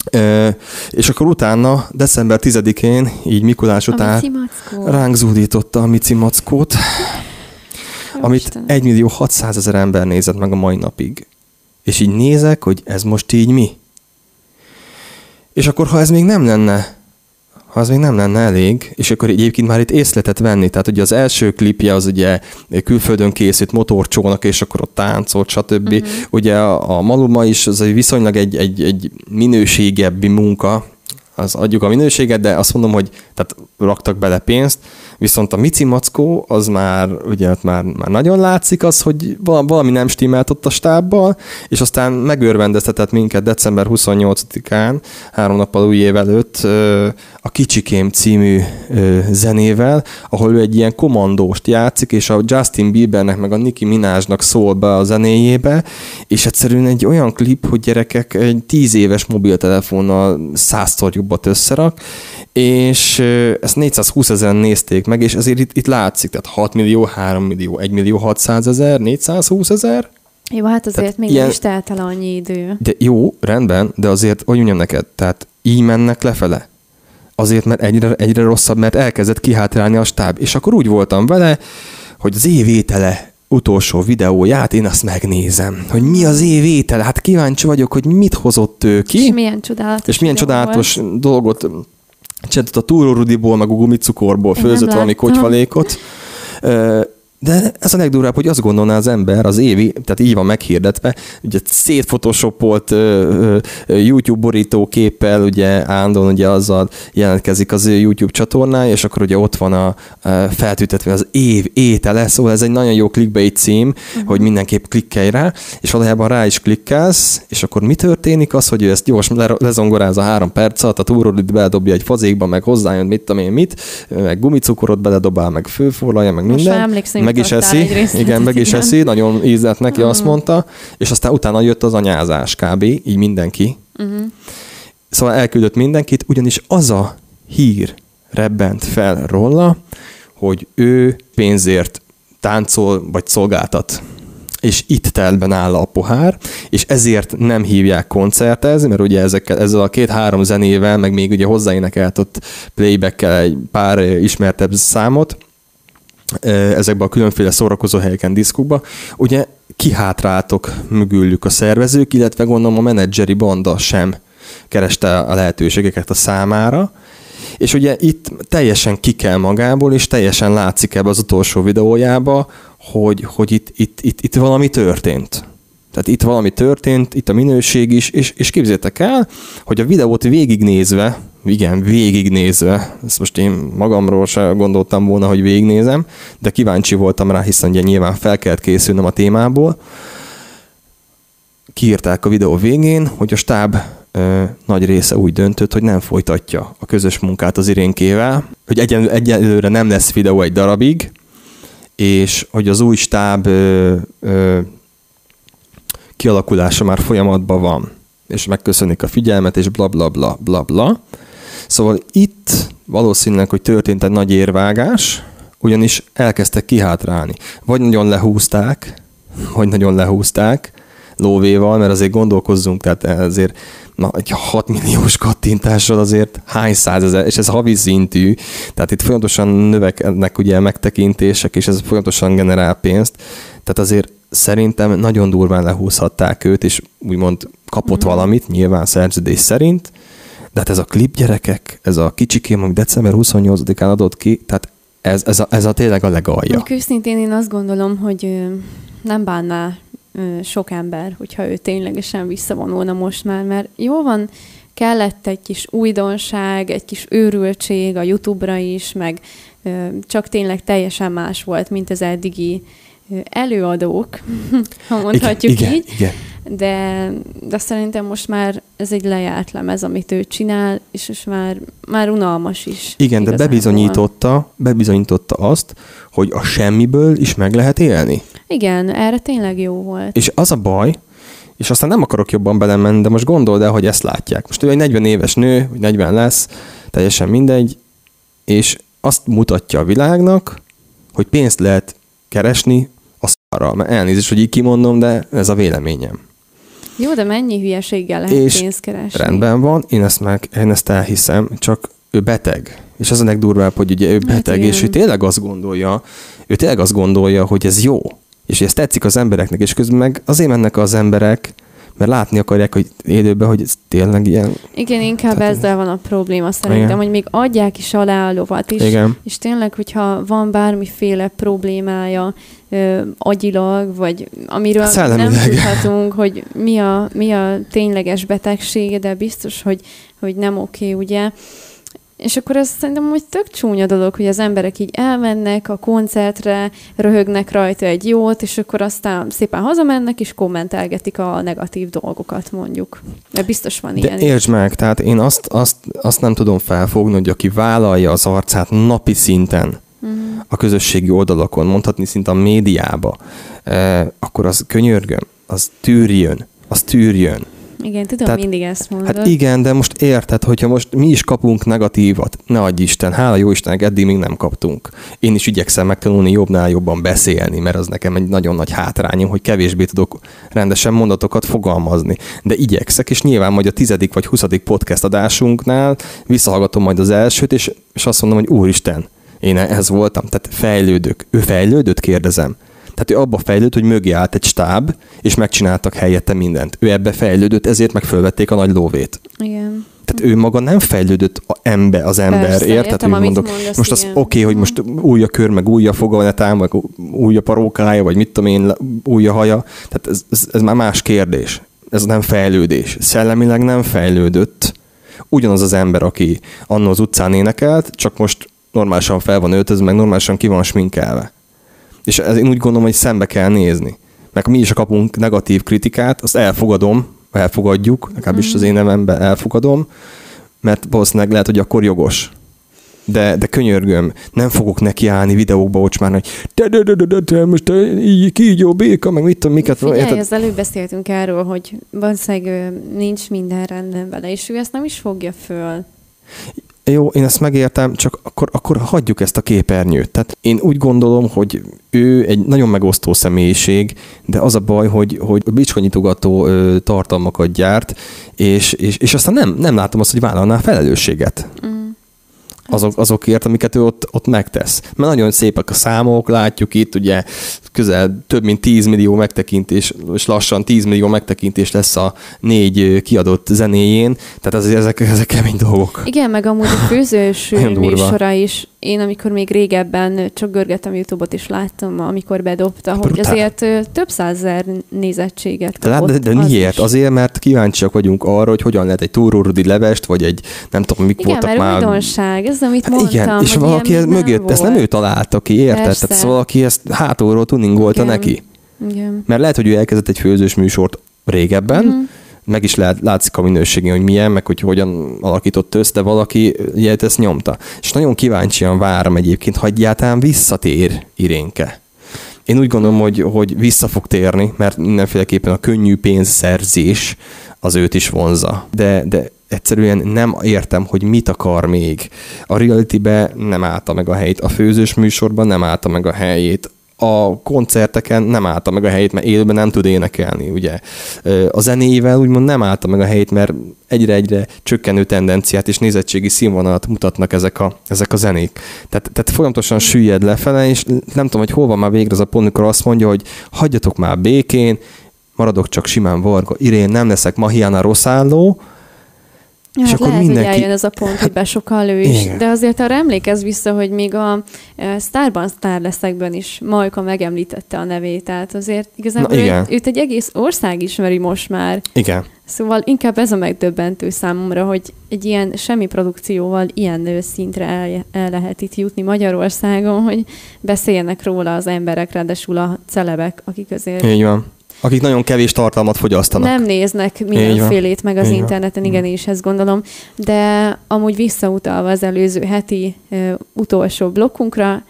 E, és akkor utána, december 10-én, így Mikulás után ránk zúdította a Mici Mackót, amit 1 millió 600 ezer ember nézett meg a mai napig. És így nézek, hogy ez most így mi? És akkor, ha ez még nem lenne ha az még nem lenne elég, és akkor egyébként már itt észletet venni, tehát ugye az első klipje az ugye külföldön készült motorcsónak, és akkor ott táncolt, stb. Uh-huh. Ugye a, a Maluma is az egy viszonylag egy, egy, egy minőségebbi munka, az adjuk a minőséget, de azt mondom, hogy tehát raktak bele pénzt, Viszont a Mici Mackó, az már, ugye már, már nagyon látszik az, hogy valami nem stimmelt ott a stábbal, és aztán megörvendeztetett minket december 28-án, három nappal új év előtt, a Kicsikém című zenével, ahol ő egy ilyen komandóst játszik, és a Justin Biebernek meg a Nicki Minajnak szól be a zenéjébe, és egyszerűen egy olyan klip, hogy gyerekek egy tíz éves mobiltelefonnal százszor jobbat összerak, és ezt 420 ezeren nézték meg, és ezért itt, itt látszik, tehát 6 millió, 3 millió, 1 millió 600 ezer, 420 ezer, jó, hát azért tehát még ilyen... is telt el annyi idő. De jó, rendben, de azért, hogy mondjam neked, tehát így mennek lefele. Azért, mert egyre, egyre rosszabb, mert elkezdett kihátrálni a stáb. És akkor úgy voltam vele, hogy az év étele utolsó videóját én azt megnézem, hogy mi az év étele. Hát kíváncsi vagyok, hogy mit hozott ő ki. És milyen csodálatos, és milyen csodálatos volt. dolgot csináltott a túrórudiból, meg a gumicukorból, főzött valami kocsvalékot. De ez a legdurább, hogy azt gondolná az ember, az évi, tehát így van meghirdetve, ugye szétphotoshopolt YouTube borítóképpel, ugye állandóan ugye azzal jelentkezik az YouTube csatornája, és akkor ugye ott van a, a feltüntetve az év étele, szóval ez egy nagyon jó clickbait cím, uh-huh. hogy mindenképp klikkelj rá, és valójában rá is klikkelsz, és akkor mi történik? Az, hogy ő ezt gyors le, lezongorázza három perc alatt, a túrorit beledobja egy fazékba, meg hozzájön mit tudom én mit, meg gumicukorot beledobál, meg főforralja, meg minden meg is eszi, igen, meg is eszi, nagyon ízlett neki, azt mhm. mondta, és aztán utána jött az anyázás kb. így mindenki. Uh-huh. Szóval elküldött mindenkit, ugyanis az a hír rebbent fel róla, hogy ő pénzért táncol vagy szolgáltat és itt telben áll a pohár, és ezért nem hívják koncertezni, mert ugye ezekkel, ezzel a két-három zenével, meg még ugye hozzáénekelt ott playback egy pár ismertebb számot, ezekben a különféle szórakozó helyeken, diszkokba, ugye kihátráltok mögülük a szervezők, illetve gondolom a menedzseri banda sem kereste a lehetőségeket a számára, és ugye itt teljesen ki kell magából, és teljesen látszik ebbe az utolsó videójába, hogy, hogy itt, itt, itt, itt valami történt. Tehát itt valami történt, itt a minőség is, és, és képzétek el, hogy a videót végignézve, igen, végignézve, ezt most én magamról sem gondoltam volna, hogy végignézem, de kíváncsi voltam rá, hiszen ugye nyilván fel kellett készülnöm a témából. Kiírták a videó végén, hogy a stáb ö, nagy része úgy döntött, hogy nem folytatja a közös munkát az irénkével, hogy egyen, egyelőre nem lesz videó egy darabig, és hogy az új stáb ö, ö, kialakulása már folyamatban van, és megköszönik a figyelmet, és bla bla bla bla bla. Szóval itt valószínűleg, hogy történt egy nagy érvágás, ugyanis elkezdtek kihátrálni. Vagy nagyon lehúzták, vagy nagyon lehúzták lóvéval, mert azért gondolkozzunk, tehát azért na, egy 6 milliós kattintással azért hány százezer, és ez havi szintű, tehát itt folyamatosan növekednek ugye megtekintések, és ez folyamatosan generál pénzt, tehát azért szerintem nagyon durván lehúzhatták őt, és úgymond kapott mm-hmm. valamit, nyilván szerződés szerint, de hát ez a klip gyerekek, ez a kicsikém, ami december 28-án adott ki, tehát ez, ez, a, ez a tényleg a legalja. Mondjuk őszintén én azt gondolom, hogy nem bánná sok ember, hogyha ő ténylegesen visszavonulna most már, mert jó van, kellett egy kis újdonság, egy kis őrültség a YouTube-ra is, meg csak tényleg teljesen más volt, mint az eddigi előadók, *laughs* ha mondhatjuk igen, így. Igen, De, de szerintem most már ez egy lejárt lemez, amit ő csinál, és most már, már unalmas is. Igen, de bebizonyította, bebizonyította azt, hogy a semmiből is meg lehet élni. Igen, erre tényleg jó volt. És az a baj, és aztán nem akarok jobban belemenni, de most gondold el, hogy ezt látják. Most ő egy 40 éves nő, vagy 40 lesz, teljesen mindegy, és azt mutatja a világnak, hogy pénzt lehet keresni arra, elnézést, hogy így kimondom, de ez a véleményem. Jó, de mennyi hülyeséggel lehet és pénzt keresni? rendben van, én ezt, meg, én ezt elhiszem, csak ő beteg. És az a legdurvább, hogy ugye ő hát beteg, hát és ő tényleg azt gondolja, ő tényleg azt gondolja, hogy ez jó. És ez tetszik az embereknek, és közben meg azért mennek az emberek, mert látni akarják, hogy élőben, hogy ez tényleg ilyen... Igen, inkább tehát, ezzel van a probléma szerintem, igen. hogy még adják is alá a lovat is, igen. és tényleg, hogyha van bármiféle problémája ö, agyilag, vagy amiről Szellemileg. nem tudhatunk, hogy mi a, mi a tényleges betegsége, de biztos, hogy, hogy nem oké, ugye, És akkor ez szerintem hogy tök csúnya dolog, hogy az emberek így elmennek a koncertre, röhögnek rajta egy jót, és akkor aztán szépen hazamennek, és kommentelgetik a negatív dolgokat mondjuk. Mert biztos van De ilyen. értsd meg, tehát én azt, azt, azt nem tudom felfogni, hogy aki vállalja az arcát napi szinten, a közösségi oldalakon, mondhatni szinte a médiába, eh, akkor az könyörgöm, az tűrjön, az tűrjön. Igen, tudom, Tehát- mindig ezt mondod. Hát igen, de most érted, hogyha most mi is kapunk negatívat, ne adj Isten, hála jó Istennek, eddig még nem kaptunk. Én is igyekszem megtanulni jobbnál jobban beszélni, mert az nekem egy nagyon nagy hátrányom, hogy kevésbé tudok rendesen mondatokat fogalmazni. De igyekszek, és nyilván majd a tizedik vagy huszadik podcast adásunknál visszahallgatom majd az elsőt, és, és azt mondom, hogy úristen, én ez voltam, tehát fejlődök. Ő fejlődött, kérdezem. Tehát ő abba fejlődött, hogy mögé állt egy stáb, és megcsináltak helyette mindent. Ő ebbe fejlődött, ezért meg fölvették a nagy lóvét. Igen. Tehát ő maga nem fejlődött a ember, az ember, Persze, érted? értem, amit mondok. mondasz, most az oké, okay, hogy most új a kör, meg új a fogalmatám, vagy új a parókája, vagy mit tudom én, új a haja. Tehát ez, ez, ez már más kérdés. Ez nem fejlődés. Szellemileg nem fejlődött. Ugyanaz az ember, aki annó az utcán énekelt, csak most normálisan fel van öltözve, meg normálisan ki van sminkelve. És ez, én úgy gondolom, hogy szembe kell nézni. Meg mi is kapunk negatív kritikát, azt elfogadom, elfogadjuk, legalábbis az én nevemben elfogadom, mert valószínűleg lehet, hogy akkor jogos. De, de könyörgöm, nem fogok nekiállni videókba ocsmán, hogy te, de, de, de, de, te most te, így, így jó béka, meg mit tudom, miket. Figyelj, érted? az előbb beszéltünk erről, hogy valószínűleg nincs minden rendben vele, és ő ezt nem is fogja föl. Jó, én ezt megértem, csak akkor, akkor hagyjuk ezt a képernyőt. Tehát én úgy gondolom, hogy ő egy nagyon megosztó személyiség, de az a baj, hogy, hogy bicskanyitogató ö, tartalmakat gyárt, és, és, és aztán nem, nem látom azt, hogy vállalná a felelősséget. Mm. Azok, azokért, amiket ő ott, ott megtesz. Mert nagyon szépek a számok, látjuk itt, ugye közel több mint 10 millió megtekintés, és lassan 10 millió megtekintés lesz a négy kiadott zenéjén, tehát azért ezek, ezek kemény dolgok. Igen, meg amúgy a főzős *laughs* műsora is. Én amikor még régebben csak görgettem YouTube-ot is láttam, amikor bedobta, hogy Brutál. azért ö, több százezer nézettséget De, kapott. de, de az miért? is. Azért, mert kíváncsiak vagyunk arra, hogy hogyan lehet egy túrórudi levest, vagy egy nem tudom, mik Igen, voltak már. újdonság, ez amit Hát mondtam, igen, és hogy valaki ez mögött, ezt nem volt. ő találta ki, érted? Persze. Tehát valaki ezt hátulról tuningolta Igen. neki. Igen. Mert lehet, hogy ő elkezdett egy főzős műsort régebben, Mhm. Meg is lehet, látszik a minőségén, hogy milyen, meg hogy hogyan alakított össze, de valaki ilyet ezt nyomta. És nagyon kíváncsian várom egyébként, ha egyáltalán visszatér Irénke. Én úgy gondolom, hogy, hogy vissza fog térni, mert mindenféleképpen a könnyű pénzszerzés az őt is vonza. De, de egyszerűen nem értem, hogy mit akar még. A realitybe nem állta meg a helyét, a főzős műsorban nem állta meg a helyét, a koncerteken nem állta meg a helyét, mert élőben nem tud énekelni, ugye. A zenével úgymond nem állta meg a helyét, mert egyre-egyre csökkenő tendenciát és nézettségi színvonalat mutatnak ezek a, ezek a zenék. Tehát, tehát folyamatosan süllyed lefele, és nem tudom, hogy hol van már végre az a pont, amikor azt mondja, hogy hagyjatok már békén, maradok csak simán Varga Irén, nem leszek Mahiana Roszálló, Ja, És hát akkor lehet, mindenki- hogy eljön ez a pont, hogy besokal ő is. Igen. De azért arra emlékezz vissza, hogy még a e, Starban Star leszekben is Majka megemlítette a nevét. Tehát azért igazából Na, őt, őt egy egész ország ismeri most már. igen, Szóval inkább ez a megdöbbentő számomra, hogy egy ilyen semmi produkcióval ilyen szintre el, el lehet itt jutni Magyarországon, hogy beszéljenek róla az emberek, ráadásul a celebek, akik azért így van. Akik nagyon kevés tartalmat fogyasztanak. nem néznek mindenfélét meg az Így van. interneten, igen, én is ezt gondolom, de amúgy visszautalva az előző heti ö, utolsó blokkunkra,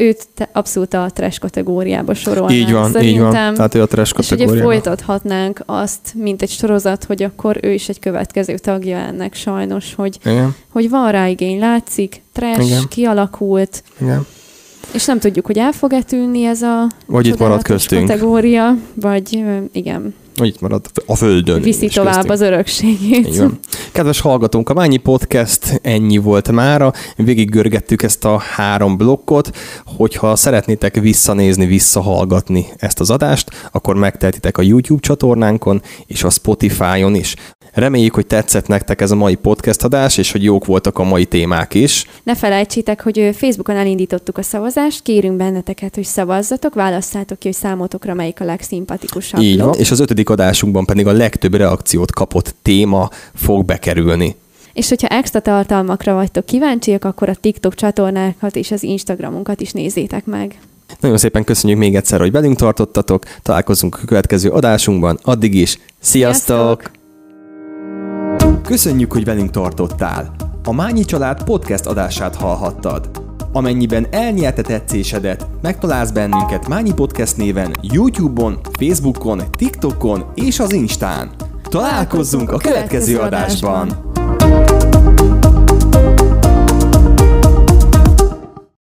őt te, abszolút a trash kategóriába sorolnám. Így van, Szerintem. így van. Tehát ő a trash És ugye folytathatnánk azt, mint egy sorozat, hogy akkor ő is egy következő tagja ennek sajnos, hogy, Igen, hogy van rá igény, látszik, trash, Igen. kialakult, igen. És nem tudjuk, hogy el fog-e tűnni ez a Vagy itt marad köztünk. kategória, vagy igen, Hogy itt marad a földön. viszi tovább köztünk. az örökségét. Így van. Kedves hallgatónk, a Mányi Podcast ennyi volt mára. Végig görgettük ezt a három blokkot. Hogyha szeretnétek visszanézni, visszahallgatni ezt az adást, akkor megtehetitek a YouTube csatornánkon és a Spotify-on is. Reméljük, hogy tetszett nektek ez a mai podcast adás, és hogy jók voltak a mai témák is. Ne felejtsétek, hogy Facebookon elindítottuk a szavazást, kérünk benneteket, hogy szavazzatok, válasszátok ki, hogy számotokra melyik a legszimpatikusabb Így van. És az ötödik adásunkban pedig a legtöbb reakciót kapott téma fog bekerülni. És hogyha extra tartalmakra vagytok kíváncsiak, akkor a TikTok csatornákat és az Instagramunkat is nézzétek meg. Nagyon szépen köszönjük még egyszer, hogy velünk tartottatok. Találkozunk a következő adásunkban. Addig is. Sziasztok! Sziasztok! Köszönjük, hogy velünk tartottál. A Mányi Család podcast adását hallhattad. Amennyiben elnyelte tetszésedet, megtalálsz bennünket Mányi Podcast néven YouTube-on, Facebookon, TikTokon és az Instán. Találkozzunk a következő adásban!